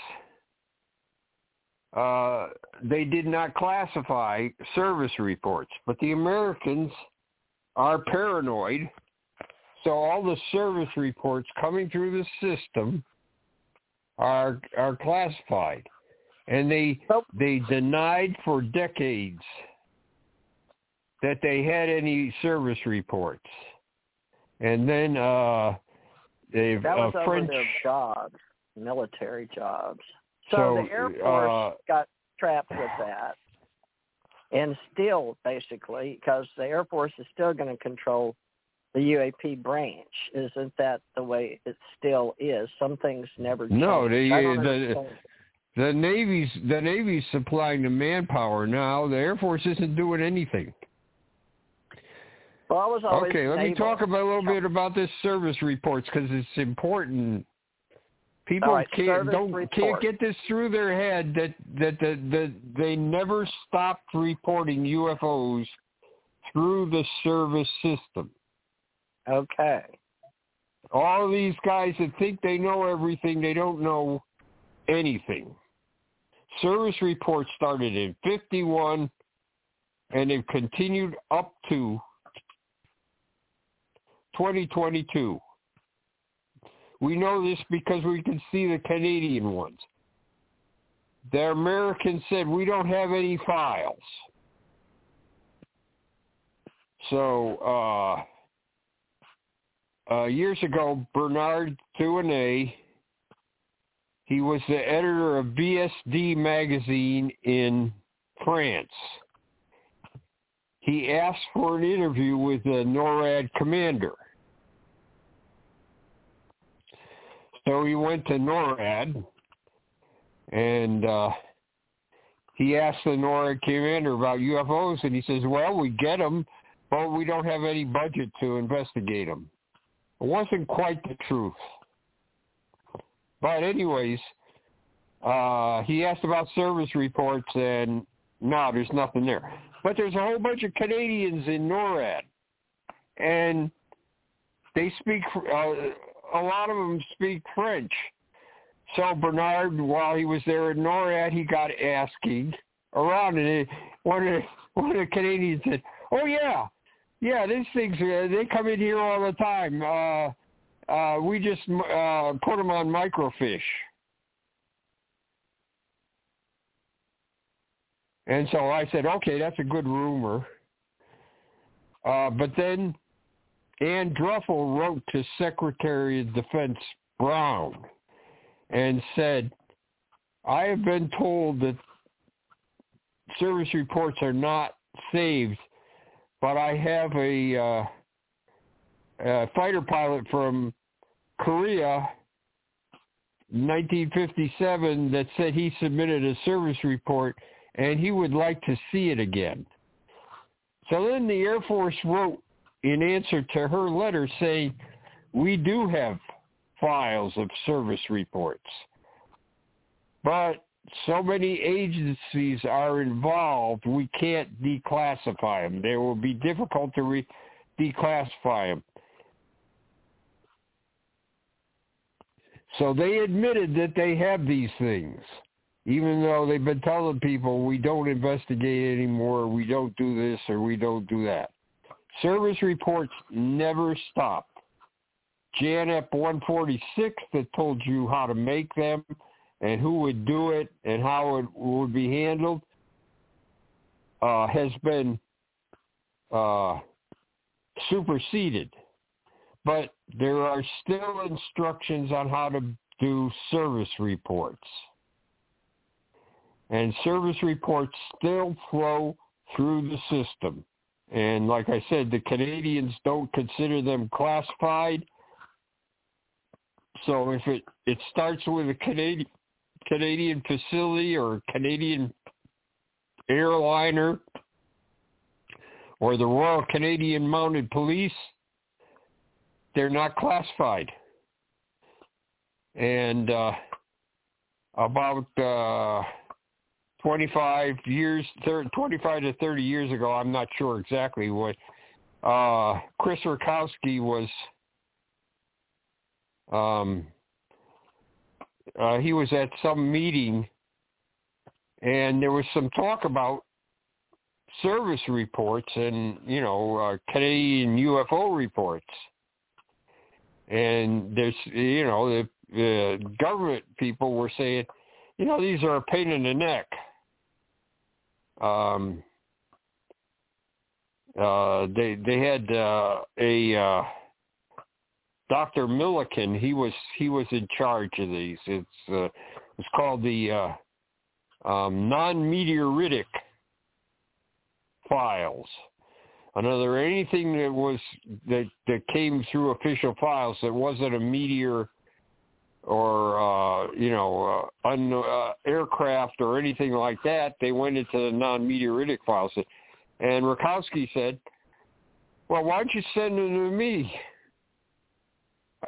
B: uh, they did not classify CIRVIS reports, but the Americans are paranoid. So all the CIRVIS reports coming through the system are are classified, and they
A: Nope.
B: they denied for decades that they had any CIRVIS reports, and then uh, they
A: That was
B: uh,
A: over
B: French.
A: their jobs, military jobs. So,
B: So,
A: the Air Force
B: uh,
A: got trapped with that. And still, basically, because the Air Force is still going to control the UAP branch. Isn't that the way it still is? Some things never change.
B: No,
A: I
B: the- The Navy's the Navy's supplying the manpower now. The Air Force isn't doing anything.
A: well, I was always
B: Okay, let me talk about a little bit about this CIRVIS reports because it's important. People
A: right,
B: can't don't
A: report.
B: can't get this through their head that that that, that they never stopped reporting UFOs through the CIRVIS system.
A: Okay.
B: All these guys that think they know everything, they don't know anything. CIRVIS reports started in 51 and they've continued up to 2022. We know this because we can see the Canadian ones. The Americans said we don't have any files. So uh, uh, years ago, Bernard Thouanel, he was the editor of VSD magazine in France. He asked for an interview with the NORAD commander. So he went to NORAD and uh, he asked the NORAD commander about UFOs and he says, well, we get them, but we don't have any budget to investigate them. It wasn't quite the truth. But anyways, uh, he asked about CIRVIS reports and no, there's nothing there. But there's a whole bunch of Canadians in NORAD. And they speak, uh, a lot of them speak French. So Bernard, while he was there at NORAD, he got asking around, and one of the, one of the Canadians said, "Oh yeah, yeah, these things uh, they come in here all the time. Uh, uh, we just uh, put them on microfiche." And so I said, "Okay, that's a good rumor." Uh, but then Ann Druffel wrote to Secretary of Defense Brown and said, I have been told that CIRVIS reports are not saved, but I have a, uh, a fighter pilot from Korea, 1957, that said he submitted a CIRVIS report and he would like to see it again. So then the Air Force wrote in answer to her letter say, we do have files of CIRVIS reports. But so many agencies are involved, we can't declassify them. They will be difficult to re- declassify them. So they admitted that they have these things, even though they've been telling people we don't investigate anymore, we don't do this, or we don't do that. CIRVIS reports never stop. JANAP 146 that told you how to make them and who would do it and how it would be handled uh, has been uh, superseded. But there are still instructions on how to do CIRVIS reports. And CIRVIS reports still flow through the system. And like I said, the Canadians don't consider them classified. So if it, it starts with a Canadian Canadian facility or Canadian airliner or the Royal Canadian Mounted Police, they're not classified. And uh, about uh, 25 years, 30, 25 to 30 years ago, I'm not sure exactly what, uh, Chris Rutkowski was um, uh, he was at some meeting, and there was some talk about CIRVIS reports and you know uh, Canadian UFO reports, and there's you know the, the government people were saying, you know, these are a pain in the neck. Um, uh, they they had uh, a uh, Dr. Millman. He was he was in charge of these. It's uh, it's called the uh, um, non-meteoritic files. Another anything that was that that came through official files that wasn't a meteor or uh, you know uh, un, uh, aircraft or anything like that, they went into the non-meteoritic files. And Rutkowski said, "Well, why don't you send them to me?"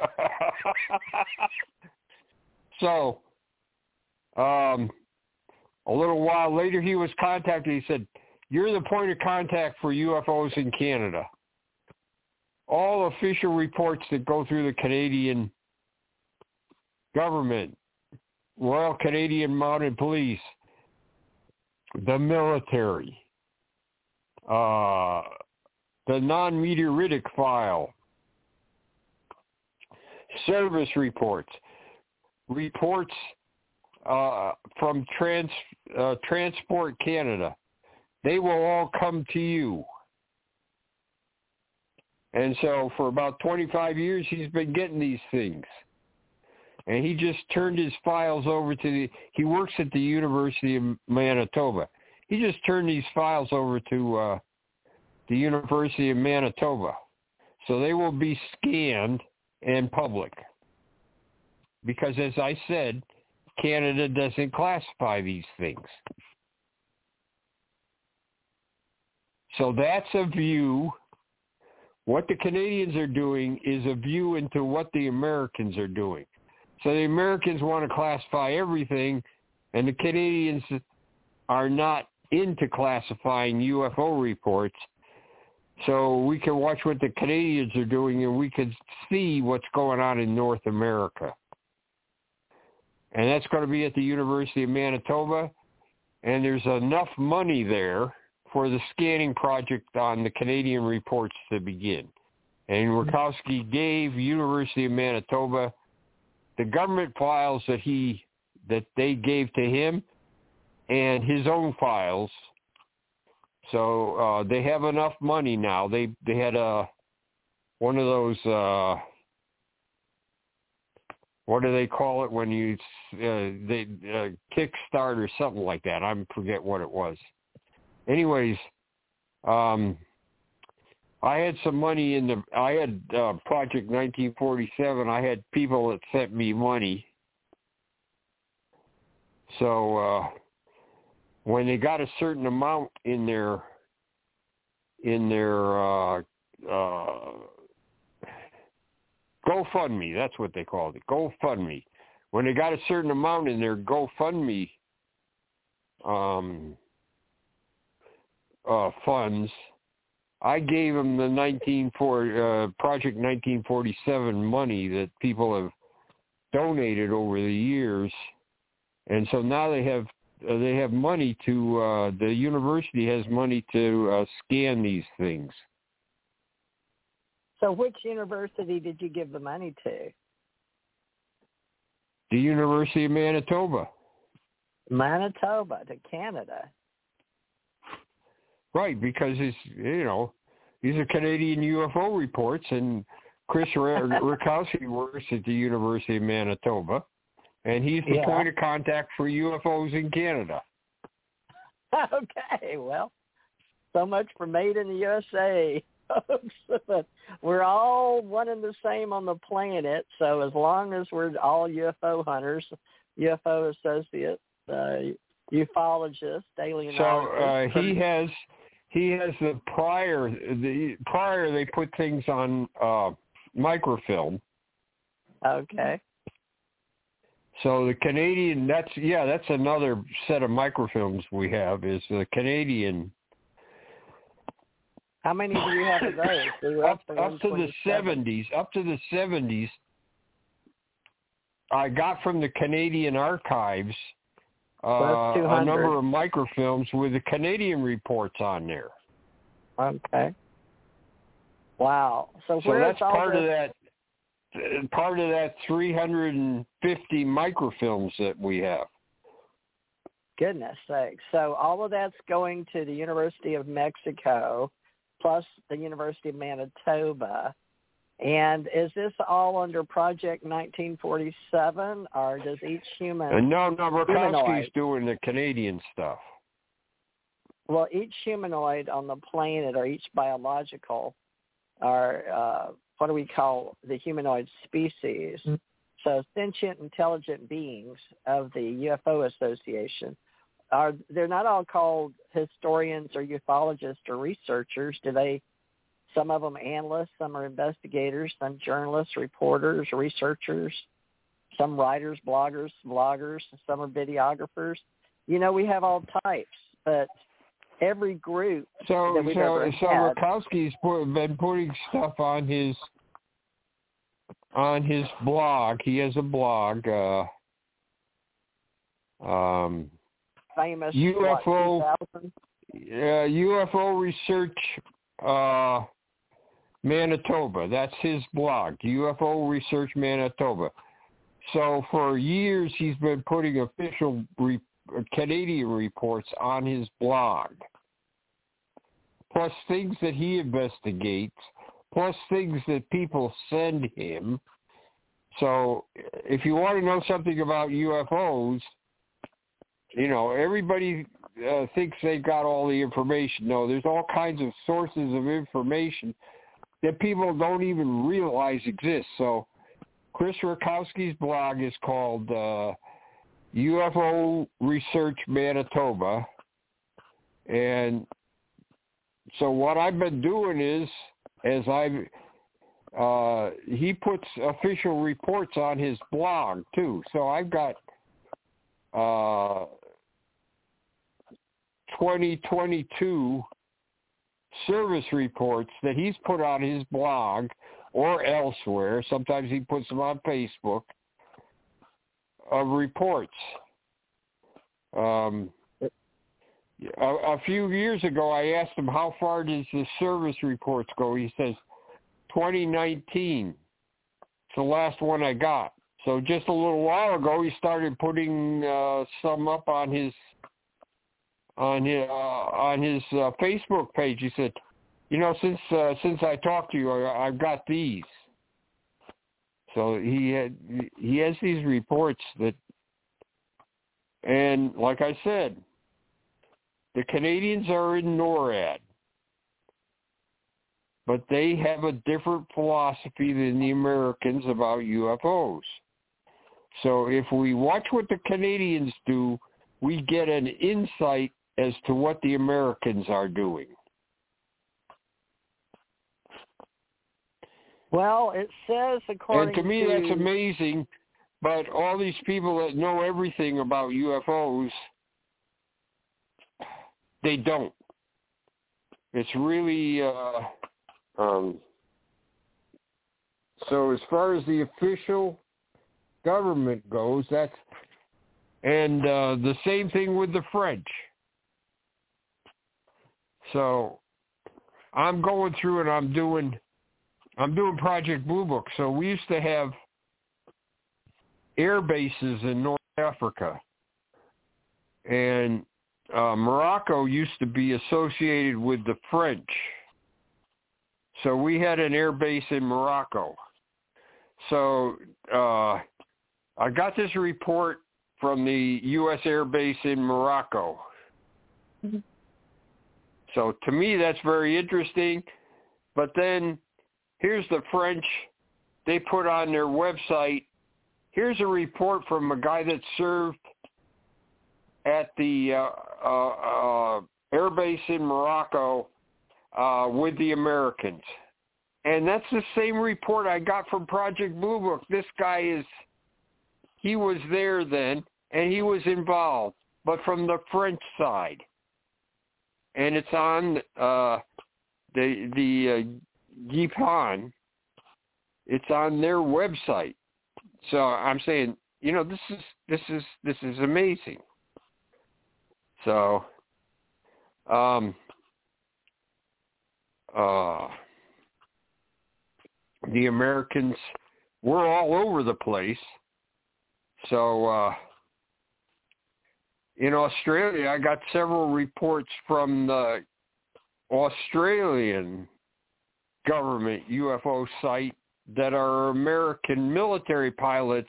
B: so, um, a little while later, he was contacted. He said, "You're the point of contact for UFOs in Canada." All official reports that go through the Canadian government, Royal Canadian Mounted Police, the military, uh, the non-meteoritic file, CIRVIS reports, reports uh, from trans, uh, Transport Canada. They will all come to you. And so for about 25 years, he's been getting these things and he just turned his files over to the he works at the University of Manitoba. He just turned these files over to uh the University of Manitoba. So they will be scanned and public. Because as I said, Canada doesn't classify these things. So that's a view. What the Canadians are doing is a view into what the Americans are doing. So the Americans want to classify everything, and the Canadians are not into classifying UFO reports. So we can watch what the Canadians are doing, and we can see what's going on in North America. And that's going to be at the University of Manitoba, and there's enough money there for the scanning project on the Canadian reports to begin. And Rutkowski gave University of Manitoba the government files that he that they gave to him and his own files. So uh, they have enough money now. They they had a one of those uh, what do they call it when you uh, they uh, kickstart or something like that. I forget what it was. Anyways, um, I had some money in the. I had uh, Project 1947. I had people that sent me money. So uh, when they got a certain amount in their in their uh, uh, GoFundMe, that's what they called it, GoFundMe. When they got a certain amount in their GoFundMe um, uh, funds, I gave them the 194 uh, Project 1947 money that people have donated over the years, and so now they have uh, they have money to uh, the university has money to uh, scan these things.
A: So, which university did you give the money to?
B: The University of Manitoba.
A: Manitoba to Canada.
B: Right, because it's you know these are Canadian UFO reports, and Chris Rutkowski works at the University of Manitoba, and he's the
A: Yeah.
B: point of contact for UFOs in Canada.
A: Okay, well, so much for Made in the USA, folks. we're all one and the same on the planet. So as long as we're all UFO hunters, UFO associates, uh, ufologists, alien
B: So uh, he has he has the prior the prior they put things on uh, microfilm.
A: Okay.
B: So the Canadian that's yeah that's another set of microfilms we have is the Canadian
A: How many do you have of those?
B: Up
A: to
B: up to the seventies up to the seventies I got from the Canadian archives uh, a number of microfilms with the Canadian reports on there.
A: Okay. Wow. So,
B: So that's part
A: this,
B: of that. uh, Part of that 350 microfilms that we have.
A: Goodness sakes. So all of that's going to the University of Mexico plus the University of Manitoba. And is this all under Project 1947 or does each human
B: And no, no,
A: Rutkowski's
B: doing the Canadian stuff.
A: well each humanoid on the planet or each biological are uh what do we call the humanoid species? So sentient intelligent beings of the ufo association are they're not all called historians or ufologists or researchers. Do they some of them analysts some are investigators some journalists reporters researchers some writers bloggers vloggers some are videographers you know we have all types but every group
B: So, so, so
A: had.
B: Rutkowski's put, been putting stuff on his on his blog. He has a blog. Uh, um,
A: famous
B: UFO
A: what,
B: uh, UFO Research uh, Manitoba. That's his blog, UFO Research Manitoba. So for years he's been putting official re- Canadian reports on his blog, plus things that he investigates, plus things that people send him. So if you want to know something about UFOs, you know, everybody uh, thinks they've got all the information. No, there's all kinds of sources of information that people don't even realize exist. So Chris Rutkowski's blog is called uh, UFO Research Manitoba. And so what I've been doing is, as I've, uh, he puts official reports on his blog too. So I've got uh, 2022 CIRVIS reports that he's put on his blog or elsewhere. Sometimes he puts them on Facebook of reports. Um, a, a few years ago, I asked him how far does the CIRVIS reports go. He says 2019. It's the last one I got. So just a little while ago, he started putting uh, some up on his on his uh, on his uh, Facebook page. He said, "You know, since uh, since I talked to you, I, I've got these." So he had he has these reports that, and like I said, the Canadians are in NORAD, but they have a different philosophy than the Americans about UFOs. So if we watch what the Canadians do, we get an insight as to what the Americans are doing.
A: Well, it says according
B: And to me, that's amazing. But all these people that know everything about UFOs, they don't. It's really. Uh, um, so as far as the official government goes, that's and uh, the same thing with the French. So I'm going through and I'm doing I'm doing Project Blue Book. So we used to have air bases in North Africa. And uh, Morocco used to be associated with the French. So we had an air base in Morocco. So uh, I got this report from the U.S. Air Base in Morocco. So to me, that's very interesting. But then here's the French. They put on their website, here's a report from a guy that served at the uh, uh, uh, air base in Morocco uh, with the Americans. And that's the same report I got from Project Blue Book. This guy is, he was there then, and he was involved, but from the French side. And it's on uh, the the uh, GEPAN. It's on their website. So I'm saying, you know, this is this is this is amazing. So, um, uh, the Americans were all over the place. So, uh, in Australia, I got several reports from the Australian government UFO site that are American military pilots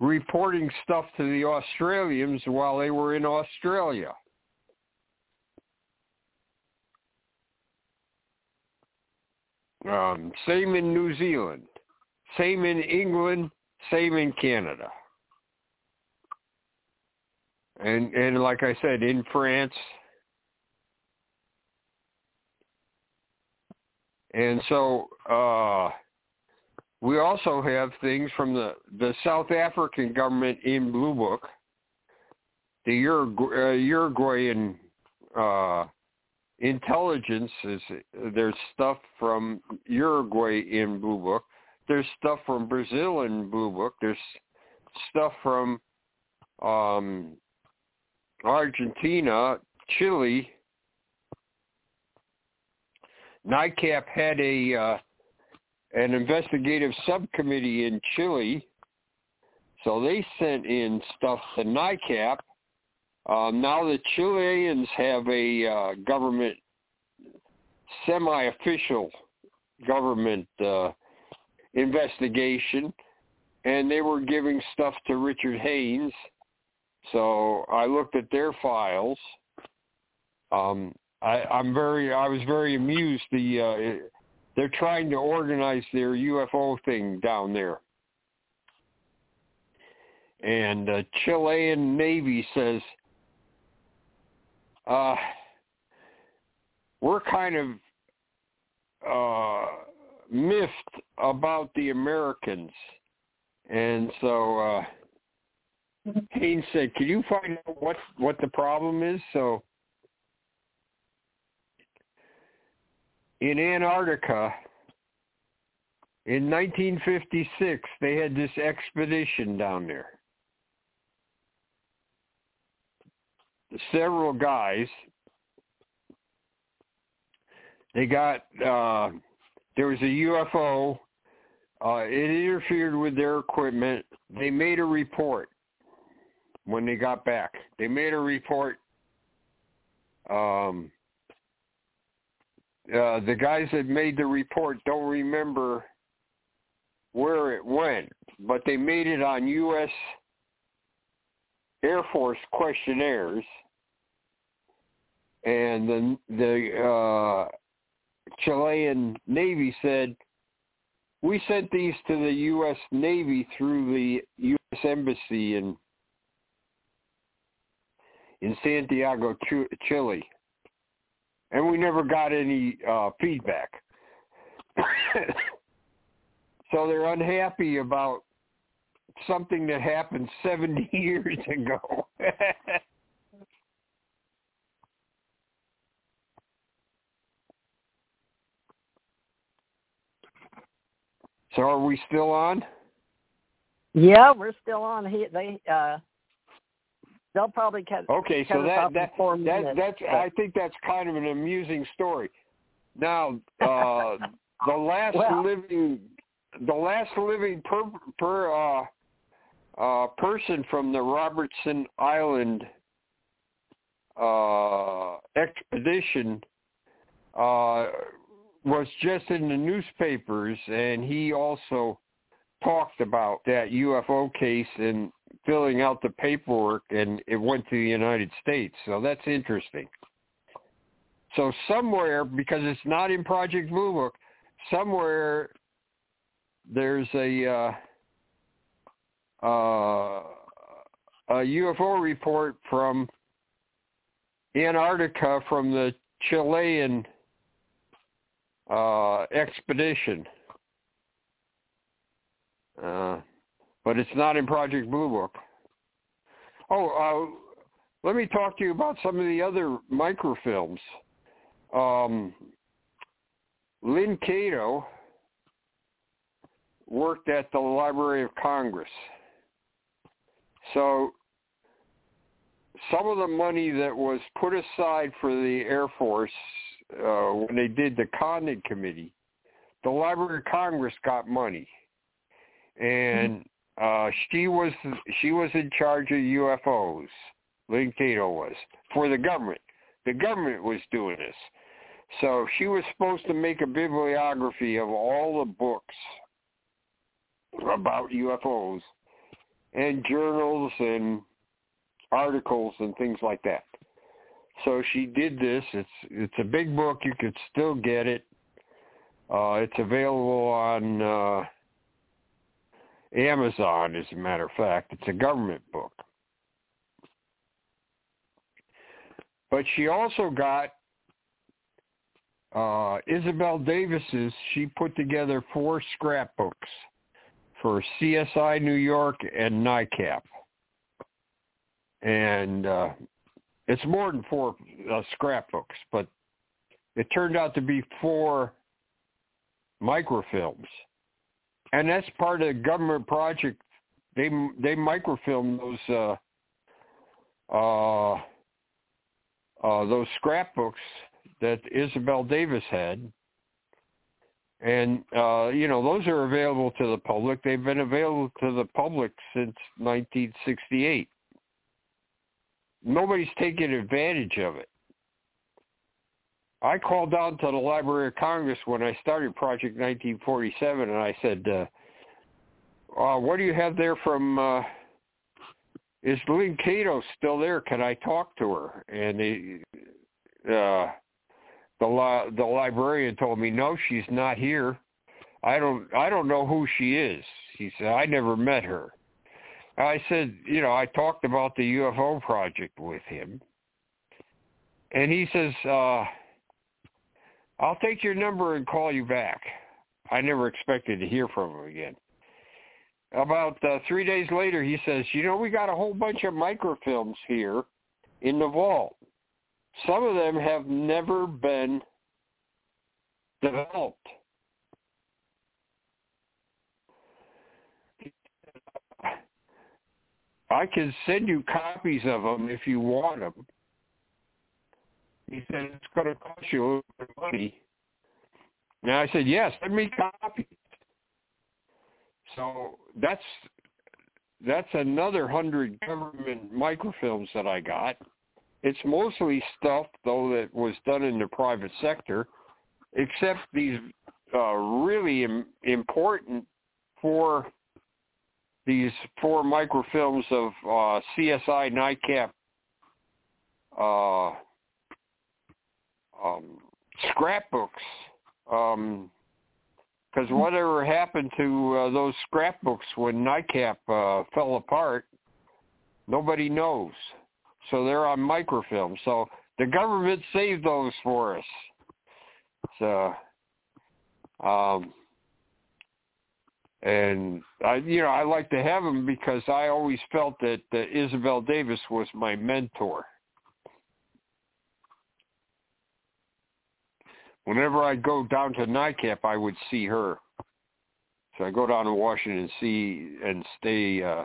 B: reporting stuff to the Australians while they were in Australia. Um, same in New Zealand, same in England, same in Canada. And and like I said, in France, and so uh, we also have things from the the South African government in Blue Book, the Urugu- uh, Uruguayan uh, intelligence is there's stuff from Uruguay in Blue Book. There's stuff from Brazil in Blue Book. There's stuff from um, Argentina, Chile. NICAP had a uh, an investigative subcommittee in Chile, so they sent in stuff to NICAP. Um, now the Chileans have a uh, government, semi-official government uh, investigation, and they were giving stuff to Richard Haines so I looked at their files. Um, I, I'm very, I was very amused. The uh, they're trying to organize their UFO thing down there, and uh, Chilean Navy says uh, we're kind of uh, miffed about the Americans, and so. Uh, Haines said, "Can you find out what what the problem is?" So in Antarctica in 1956, they had this expedition down there. Several guys. They got uh, there was a UFO. Uh, it interfered with their equipment. They made a report when they got back. They made a report. Um, uh, the guys that made the report don't remember where it went, but they made it on U.S. Air Force questionnaires, and the the uh, Chilean Navy said we sent these to the U.S. Navy through the U.S. Embassy in in Santiago, Chile, and we never got any uh, feedback. so they're unhappy about something that happened 70 years ago. so are we still on?
A: Yeah, we're still on. He, they uh they'll probably cut.
B: Okay,
A: cut
B: so that that,
A: that
B: that's
A: but...
B: I think that's kind of an amusing story. Now, uh, the last
A: well,
B: living, the last living per per uh, uh, person from the Robertson Island uh, expedition uh, was just in the newspapers, and he also talked about that UFO case and filling out the paperwork and it went to the United States. So that's interesting. So somewhere, because it's not in Project Blue Book, somewhere there's a uh, uh, a UFO report from Antarctica from the Chilean uh, expedition. Uh, but it's not in Project Blue Book. Oh, uh, let me talk to you about some of the other microfilms. Um, Lynn Catoe worked at the Library of Congress. So some of the money that was put aside for the Air Force uh, when they did the Condon Committee, the Library of Congress got money, and uh, she was she was in charge of UFOs. Lynn Catoe was for the government. The government was doing this, so she was supposed to make a bibliography of all the books about UFOs and journals and articles and things like that. So she did this. It's it's a big book. You could still get it. Uh, it's available on uh, Amazon, as a matter of fact. It's a government book. But she also got uh, Isabel Davis's. She put together four scrapbooks for CSI New York and NICAP. And uh, it's more than four uh, scrapbooks, but it turned out to be four microfilms. And that's part of the government project. They they microfilm those uh, uh, uh, those scrapbooks that Isabel Davis had, and uh, you know those are available to the public. They've been available to the public since 1968. Nobody's taking advantage of it. I called down to the Library of Congress when I started Project 1947, and I said, uh, uh, "What do you have there from?" Uh, is Lynn Catoe still there? Can I talk to her? And they, uh, the li- the librarian told me, no, she's not here. I don't I don't know who she is. He said, I never met her. I said, you know, I talked about the UFO project with him. And he says, uh, I'll take your number and call you back. I never expected to hear from him again. About uh, three days later, he says, you know, we got a whole bunch of microfilms here in the vault. Some of them have never been developed. I can send you copies of them if you want them. He said, it's going to cost you money. And I said, yes, send me copies. So that's that's another hundred government microfilms that I got. It's mostly stuff, though, that was done in the private sector, except these uh, really Im- important four these four microfilms of uh, CSI NICAP uh, um, scrapbooks. Because um, whatever happened to uh, those scrapbooks when NICAP uh, fell apart, nobody knows so they're on microfilm. So the government saved those for us. So, um, and I, you know, I like to have them because I always felt that, that Isabel Davis was my mentor. Whenever I go down to NICAP, I would see her. So I go down to Washington, see and stay uh,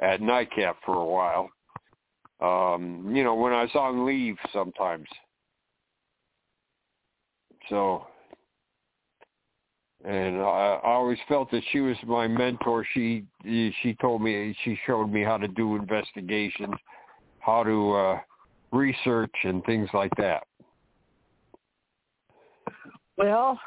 B: at NICAP for a while um, you know, when I was on leave sometimes. So, and I, I always felt that she was my mentor. She she told me she showed me how to do investigations, how to uh, research and things like that.
A: Well,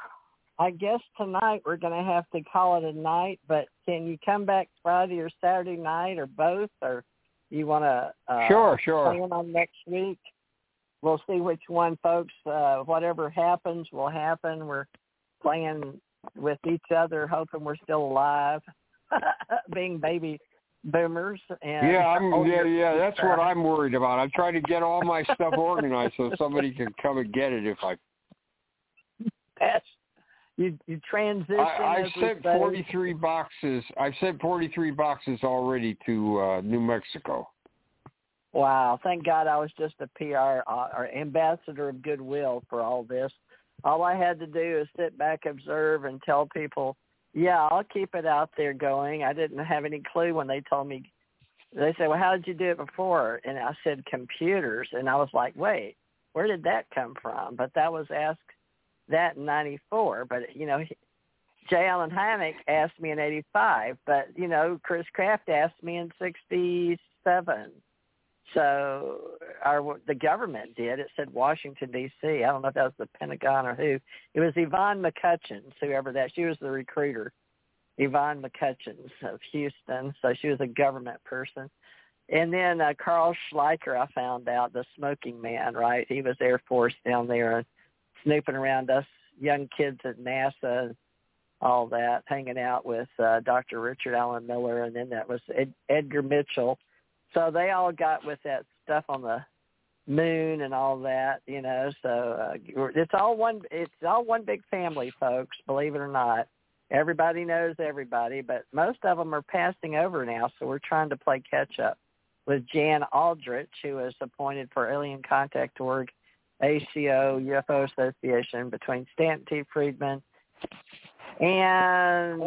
A: I guess tonight we're going to have to call it a night. But can you come back Friday or Saturday night or both or? you want to uh,
B: sure, sure.
A: plan on next week? We'll see which one, folks. Uh, whatever happens will happen. We're playing with each other, hoping we're still alive, being baby boomers. And
B: yeah, I'm, yeah, yeah. That's what I'm worried about. I'm trying to get all my stuff organized so somebody can come and get it if I.
A: That's you. You transition.
B: I, I've sent 43 boxes. I've sent 43 boxes already to uh, New Mexico.
A: Wow! Thank God I was just a PR uh, or ambassador of goodwill for all this. All I had to do is sit back, observe, and tell people Yeah, I'll keep it out there going. I didn't have any clue when they told me. They said, "Well, how did you do it before?" And I said, "Computers." And I was like, "Wait, where did that come from?" But that was asked that in '94. But you know, J. Allen Hynek asked me in '85. But you know, Chris Kraft asked me in '67. So our the government did. It said Washington D.C. I don't know if that was the Pentagon or who. It was Yvonne McCutcheons, whoever that. She was the recruiter, Yvonne McCutcheons of Houston. So she was a government person. And then uh, Carl Schleicher, I found out the smoking man. Right, he was Air Force down there and snooping around us young kids at NASA. And all that, hanging out with uh, Dr. Richard Allen Miller, and then that was Ed- Edgar Mitchell so they all got with that stuff on the moon and all that, you know. So uh, it's all one. It's all one big family, folks. Believe it or not, everybody knows everybody, but most of them are passing over now. So we're trying to play catch up with Jan Aldrich, who was appointed for Alien Contact Org, ACO UFO Association between Stanton T. Friedman and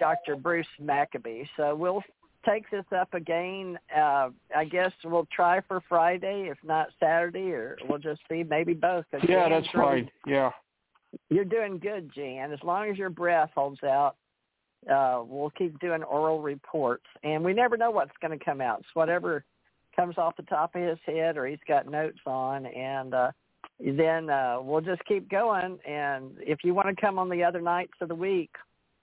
A: Dr. Bruce Maccabee. So we'll take this up again. Uh, I guess we'll try for Friday, if not Saturday, or we'll just see maybe both.
B: Yeah, that's fine. Yeah.
A: You're doing good, Jan. As long as your breath holds out, uh, we'll keep doing oral reports. And we never know what's going to come out. It's whatever comes off the top of his head or he's got notes on. And uh, then uh, we'll just keep going. And if you want to come on the other nights of the week,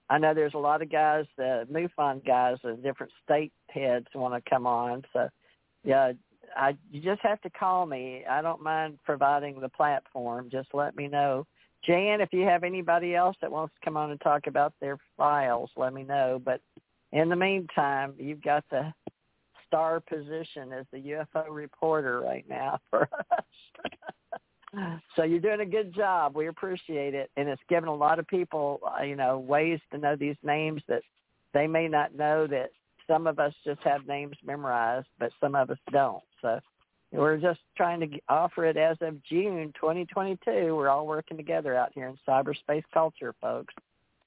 A: I know there's a lot of guys, the MUFON guys, and different state heads want to come on. So, yeah, I you just have to call me. I don't mind providing the platform. Just let me know. Jan, if you have anybody else that wants to come on and talk about their files, let me know. But in the meantime, you've got the star position as the UFO reporter right now for us. So you're doing a good job. We appreciate it, and it's given a lot of people, uh, you know, ways to know these names that they may not know. That some of us just have names memorized, but some of us don't. So we're just trying to offer it as of June 2022. We're all working together out here in cyberspace culture, folks.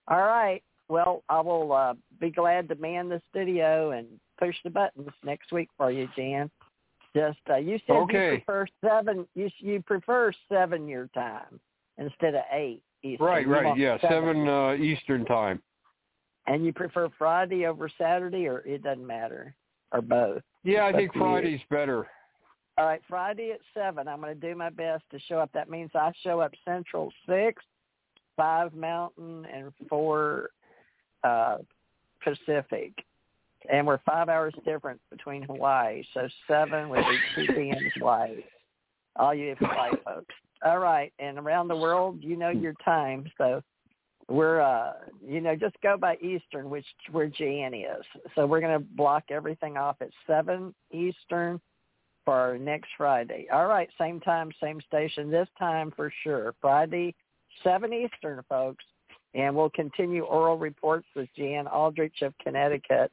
A: All right. Well, I will uh, be glad to man the studio and push the buttons next week for you, Jan. Just uh, you said
B: okay.
A: you prefer seven. You you prefer seven year time instead of eight Eastern.
B: Right, right, yeah,
A: seven,
B: seven uh, Eastern time.
A: And you prefer Friday over Saturday, or it doesn't matter, or both.
B: Yeah, I think
A: you.
B: Friday's better.
A: All right, Friday at seven. I'm going to do my best to show up. That means I show up Central six, five Mountain, and four uh, Pacific. And we're five hours different between Hawaii, so seven would be two p.m. Hawaii. All you Hawaii folks. All right, and around the world, you know your time, so we're uh you know just go by Eastern, which where Jan is. So we're going to block everything off at seven Eastern for next Friday. All right, same time, same station. This time for sure. Friday, 7 Eastern, folks. And we'll continue oral reports with Jan Aldrich of Connecticut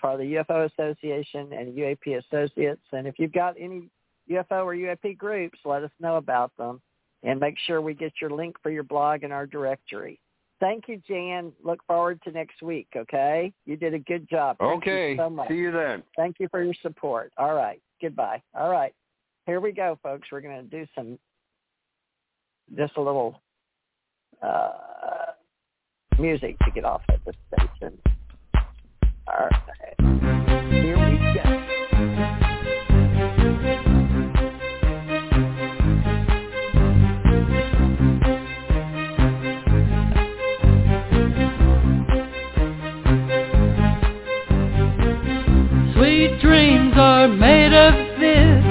A: for the UFO Association and UAP Associates. And if you've got any UFO or UAP groups, let us know about them. And make sure we get your link for your blog in our directory. Thank you, Jan. Look forward to next week, okay? You did a good job. Thank you
B: Okay.
A: so much.
B: See you then.
A: Thank you for your support. All right. Goodbye. All right. Here we go, folks. We're going to do some, just a little uh, music to get off at the station. All right. Here we go.
D: Sweet dreams are made of this.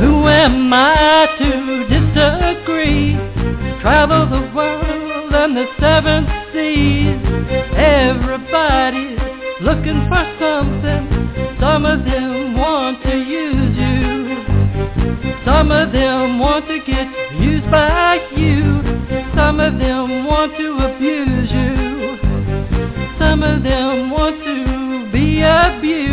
D: Who am I to disagree? Travel the world and the seven seas. Everybody's looking for something. Some of them want to use you. Some of them want to get used by you. Some of them want to abuse you. Some of them want to be abused.